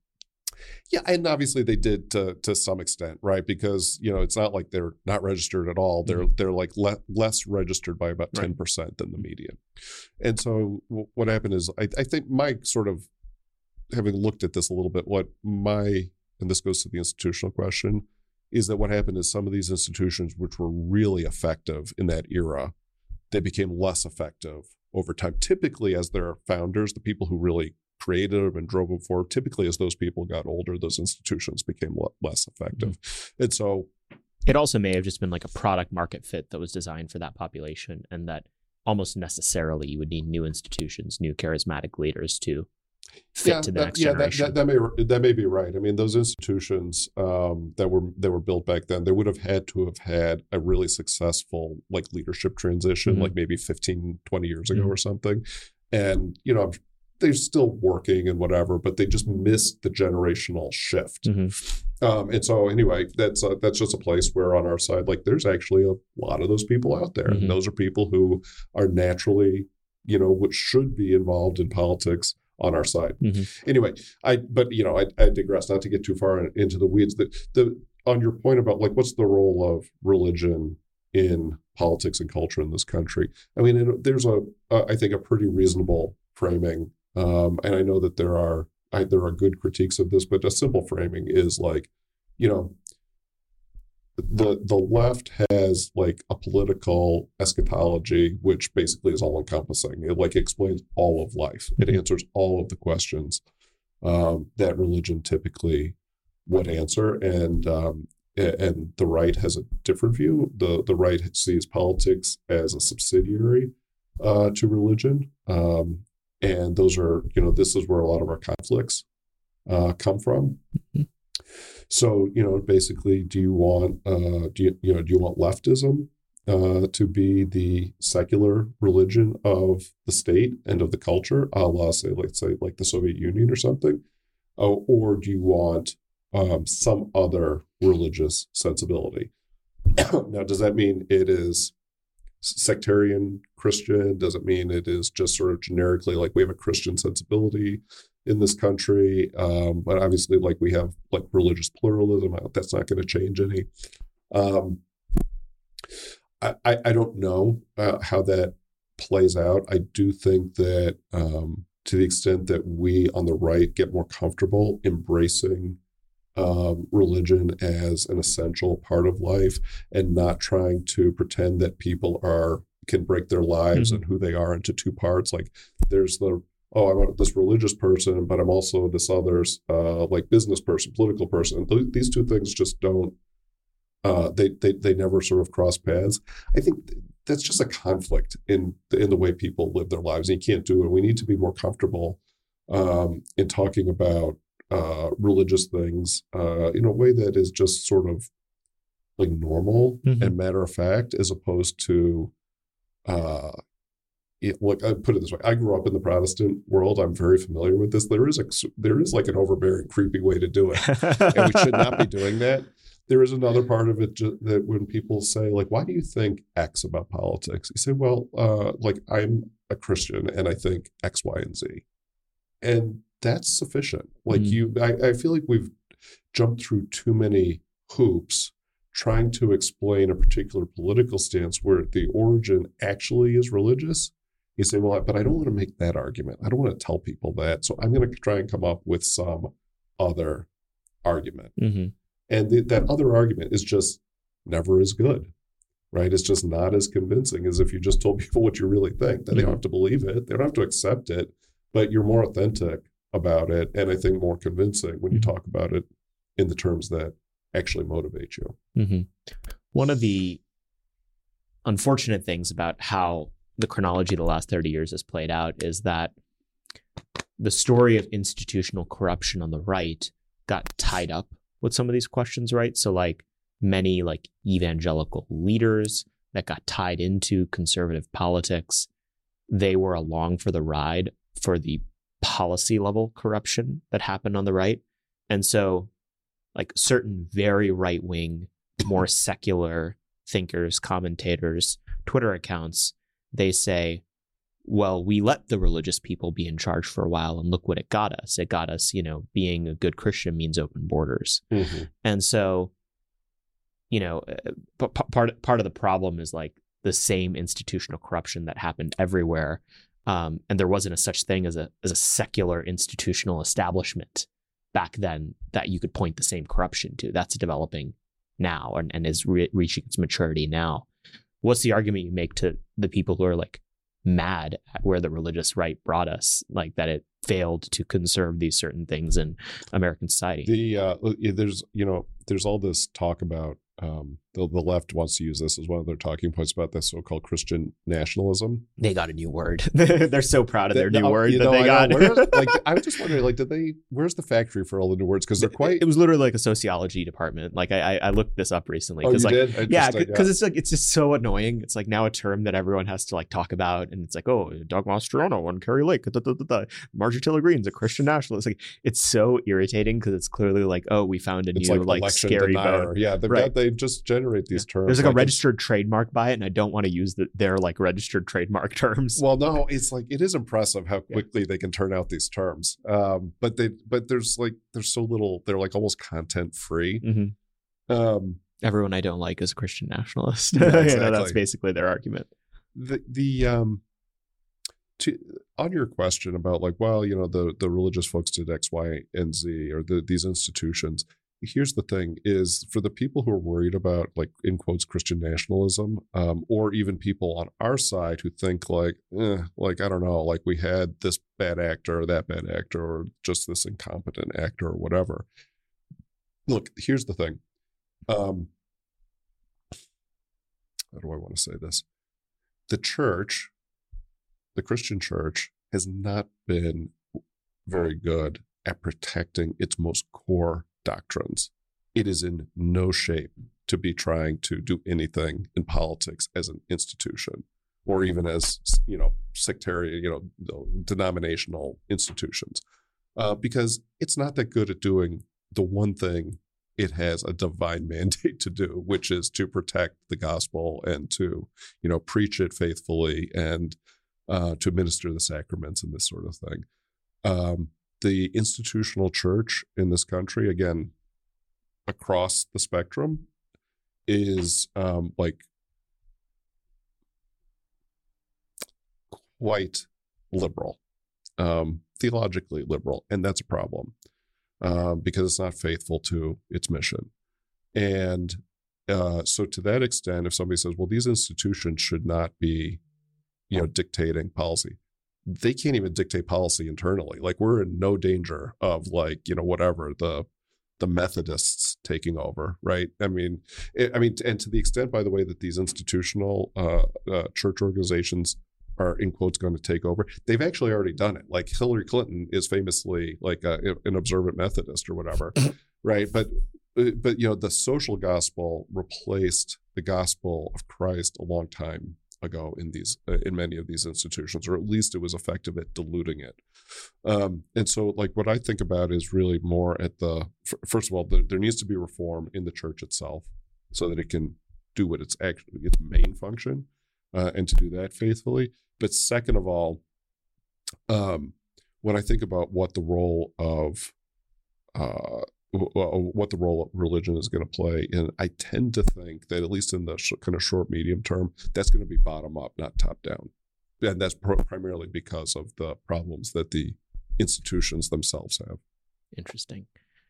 Yeah, and obviously they did to to some extent, right? Because you know it's not like they're not registered at all. They're mm-hmm. they're like le- less registered by about ten right. percent than the median. And so w- what happened is, I, I think my sort of having looked at this a little bit, what my and this goes to the institutional question is that what happened is some of these institutions, which were really effective in that era, they became less effective over time. Typically, as their founders, the people who really created them and drove them forward, typically as those people got older, those institutions became less effective. Mm-hmm. And so it also may have just been like a product market fit that was designed for that population and that almost necessarily you would need new institutions, new charismatic leaders to fit yeah, to the that, next yeah, generation. That, that, that, may that may be right. I mean, those institutions um, that were that were built back then, they would have had to have had a really successful like leadership transition, mm-hmm. like maybe 15, 20 years ago mm-hmm. or something. And you know, they're still working and whatever, but they just missed the generational shift. Mm-hmm. Um, and so, anyway, that's a, that's just a place where on our side, like, there's actually a lot of those people out there, and mm-hmm. those are people who are naturally, you know, which should be involved in politics on our side. Mm-hmm. Anyway, I but you know I, I digress. Not to get too far into the weeds. That the on your point about like what's the role of religion in politics and culture in this country. I mean, it, there's a, a I think a pretty reasonable framing, um, and I know that there are I, there are good critiques of this, but a simple framing is like, you know, the the left has like a political eschatology which basically is all encompassing. It like explains all of life. It Mhm. answers all of the questions um, that religion typically would answer. And um, and the right has a different view. The the right sees politics as a subsidiary uh, to religion. Um, and those are you know this is where a lot of our conflicts uh, come from. Mhm. So you know, basically, do you want uh, do you you know do you want leftism uh, to be the secular religion of the state and of the culture, a la say, let's say, like the Soviet Union or something, uh, or do you want um, some other religious sensibility? now, does that mean it is sectarian Christian? Does it mean it is just sort of generically like we have a Christian sensibility? In this country. Um, but obviously, like we have like religious pluralism, that's not going to change any. Um, I, I, I don't know uh, how that plays out. I do think that um, to the extent that we on the right get more comfortable embracing um, religion as an essential part of life and not trying to pretend that people are can break their lives Mhm. and who they are into two parts. Like there's the oh, I'm this religious person, but I'm also this other uh, like business person, political person. Th- these two things just don't. Uh, they they they never sort of cross paths. I think that's just a conflict in the, in the way people live their lives, and you can't do it. We need to be more comfortable um, in talking about uh, religious things uh, in a way that is just sort of like normal Mhm. and matter of fact, as opposed to uh, it, look, I put it this way: I grew up in the Protestant world. I'm very familiar with this. There is a there is like an overbearing, creepy way to do it, and we should not be doing that. There is another part of it that when people say, like, "Why do you think X about politics?" You say, "Well, uh, like I'm a Christian and I think X, Y, and Z," and that's sufficient. Like Mm. you, I, I feel like we've jumped through too many hoops trying to explain a particular political stance where the origin actually is religious. You say, well, but I don't want to make that argument. I don't want to tell people that. So I'm going to try and come up with some other argument. hmm And th- that other argument is just never as good, right? It's just not as convincing as if you just told people what you really think. They don't have to believe it, they don't have to accept it, but you're more authentic about it. And I think more convincing when you Mhm. talk about it in the terms that actually motivate you. hmm One of the unfortunate things about how the chronology of the last 30 years has played out is that the story of institutional corruption on the right got tied up with some of these questions, right? So, like many like evangelical leaders that got tied into conservative politics, they were along for the ride for the policy level corruption that happened on the right. And so, like certain very right wing, more secular thinkers, commentators, Twitter accounts, they say, well, we let the religious people be in charge for a while and look what it got us. It got us, you know, being a good Christian means open borders. And so, you know, uh, p- part part of the problem is like the same institutional corruption that happened everywhere, um, and there wasn't a such thing as a as a secular institutional establishment back then that you could point the same corruption to. That's developing now and, and is re- reaching its maturity now. What's the argument you make to the people who are like mad at where the religious right brought us, like that it failed to conserve these certain things in American society? The uh, there's you know there's all this talk about um, the the left wants to use this as one of their talking points about this so-called Christian nationalism. they got a new word. They're so proud of their The- new oh, word that know, they I got. know. Like I was just wondering, like, did they? Where's the factory for all the new words? Because they're quite. It was literally like a sociology department. Like I, I, I looked this up recently oh, you because like did? I yeah, just, because it's like it's just so annoying. It's like now a term that everyone has to like talk about, and it's like oh, Doug Mastriano on Kari Lake, da, da, da, da. Marjorie Taylor Greene's a Christian nationalist. Like it's so irritating because it's clearly like oh, we found a It's new like, like, scary denier. vote. Yeah, they've Right. got, they just generate these terms. There's like a registered trademark by it, and I don't want to use the, their like registered trademark terms. Well, no, it's like it is impressive how Yeah. quickly they can turn out these terms. Um, but they, but there's like there's so little. They're like almost content free. Mhm. Um, Everyone I don't like is a Christian nationalist. Yeah, You know, that's basically their argument. the the um to on your question about like well you know the the religious folks did x y and z or the, these institutions here's the thing: is for the people who are worried about like in quotes Christian nationalism, um, or even people on our side who think like, eh, like I don't know, like we had this bad actor or that bad actor or just this incompetent actor or whatever. Look, here's the thing. Um, how do I want to say this? The church, the Christian church, has not been very good at protecting its most core doctrines. It is in no shape to be trying to do anything in politics as an institution or even as you know sectarian you know denominational institutions uh, because it's not that good at doing the one thing it has a divine mandate to do which is to protect the gospel and to you know preach it faithfully and uh, to administer the sacraments and this sort of thing um, the institutional church in this country, again, across the spectrum, is um, like quite liberal, um, theologically liberal, and that's a problem uh, because it's not faithful to its mission. And uh, so, to that extent, if somebody says, "Well, these institutions should not be," you know, dictating policy, they can't even dictate policy internally. Like we're in no danger of like, you know, whatever the the Methodists taking over, right? I mean, it, I mean, and to the extent, by the way, that these institutional uh, uh, church organizations are in quotes going to take over, they've actually already done it. Like Hillary Clinton is famously like a, an observant Methodist or whatever, right? But uh, but you know, the social gospel replaced the gospel of Christ a long time ago in these uh, in many of these institutions, or at least it was effective at diluting it. Um, and so, like what I think about is really more at the first of all, the, there needs to be reform in the church itself so that it can do what its actually its main function, uh, and to do that faithfully. But second of all, um, when I think about what the role of uh, what the role of religion is going to play. And I tend to think that at least in the sh- kind of short medium term, that's going to be bottom up, not top down. And that's primarily because of the problems that the institutions themselves have. Interesting.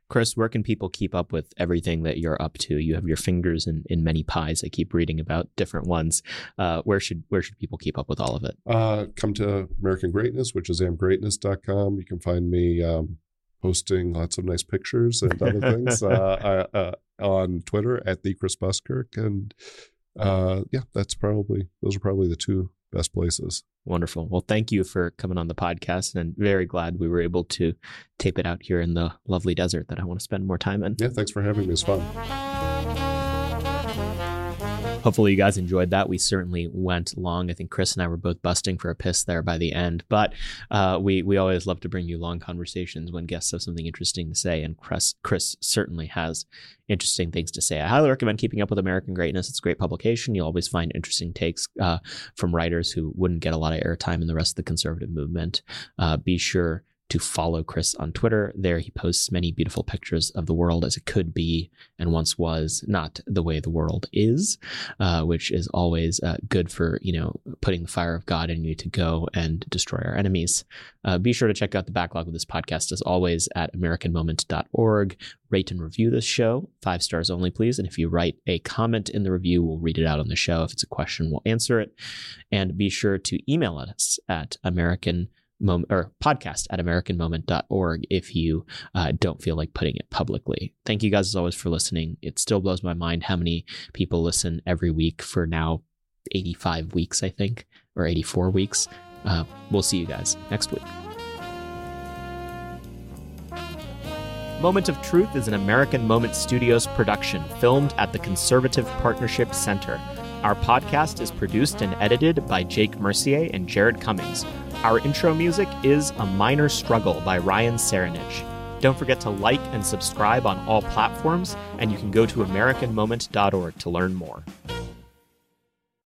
Chris, where can people keep up with everything that you're up to? You have your fingers in, in many pies. I keep reading about different ones. Uh, where should where should people keep up with all of it? Uh, come to American Greatness, which is amgreatness.com. You can find me um, posting lots of nice pictures and other things uh, uh, on Twitter at the Chris Buskirk, and uh, yeah, that's probably those are probably the two best places. Wonderful. Well, thank you for coming on the podcast, and very glad we were able to tape it out here in the lovely desert that I want to spend more time in. Yeah, thanks for having me. It's fun. Hopefully, you guys enjoyed that. We certainly went long. I think Chris and I were both busting for a piss there by the end, but uh, we we always love to bring you long conversations when guests have something interesting to say, and Chris Chris certainly has interesting things to say. I highly recommend keeping up with American Greatness. It's a great publication. You'll always find interesting takes uh, from writers who wouldn't get a lot of airtime in the rest of the conservative movement. Uh, be sure to follow Chris on Twitter. There he posts many beautiful pictures of the world as it could be and once was, not the way the world is, uh, which is always uh, good for, you know, putting the fire of God in you to go and destroy our enemies. Uh, be sure to check out the backlog of this podcast as always at AmericanMoment.org. Rate and review this show, five stars only, please. And if you write a comment in the review, we'll read it out on the show. If it's a question, we'll answer it. And be sure to email us at American moment or podcast at americanmoment.org if you uh, don't feel like putting it publicly. Thank you guys as always for listening. It still blows my mind how many people listen every week for now 85 weeks, I think, or 84 weeks. Uh, we'll see you guys next week. Moment of Truth is an American Moment Studios production filmed at the Conservative Partnership Center. Our podcast is produced and edited by Jake Mercier and Jared Cummings. Our intro music is A Minor Struggle by Ryan Serenich. Don't forget to like and subscribe on all platforms, and you can go to AmericanMoment.org to learn more.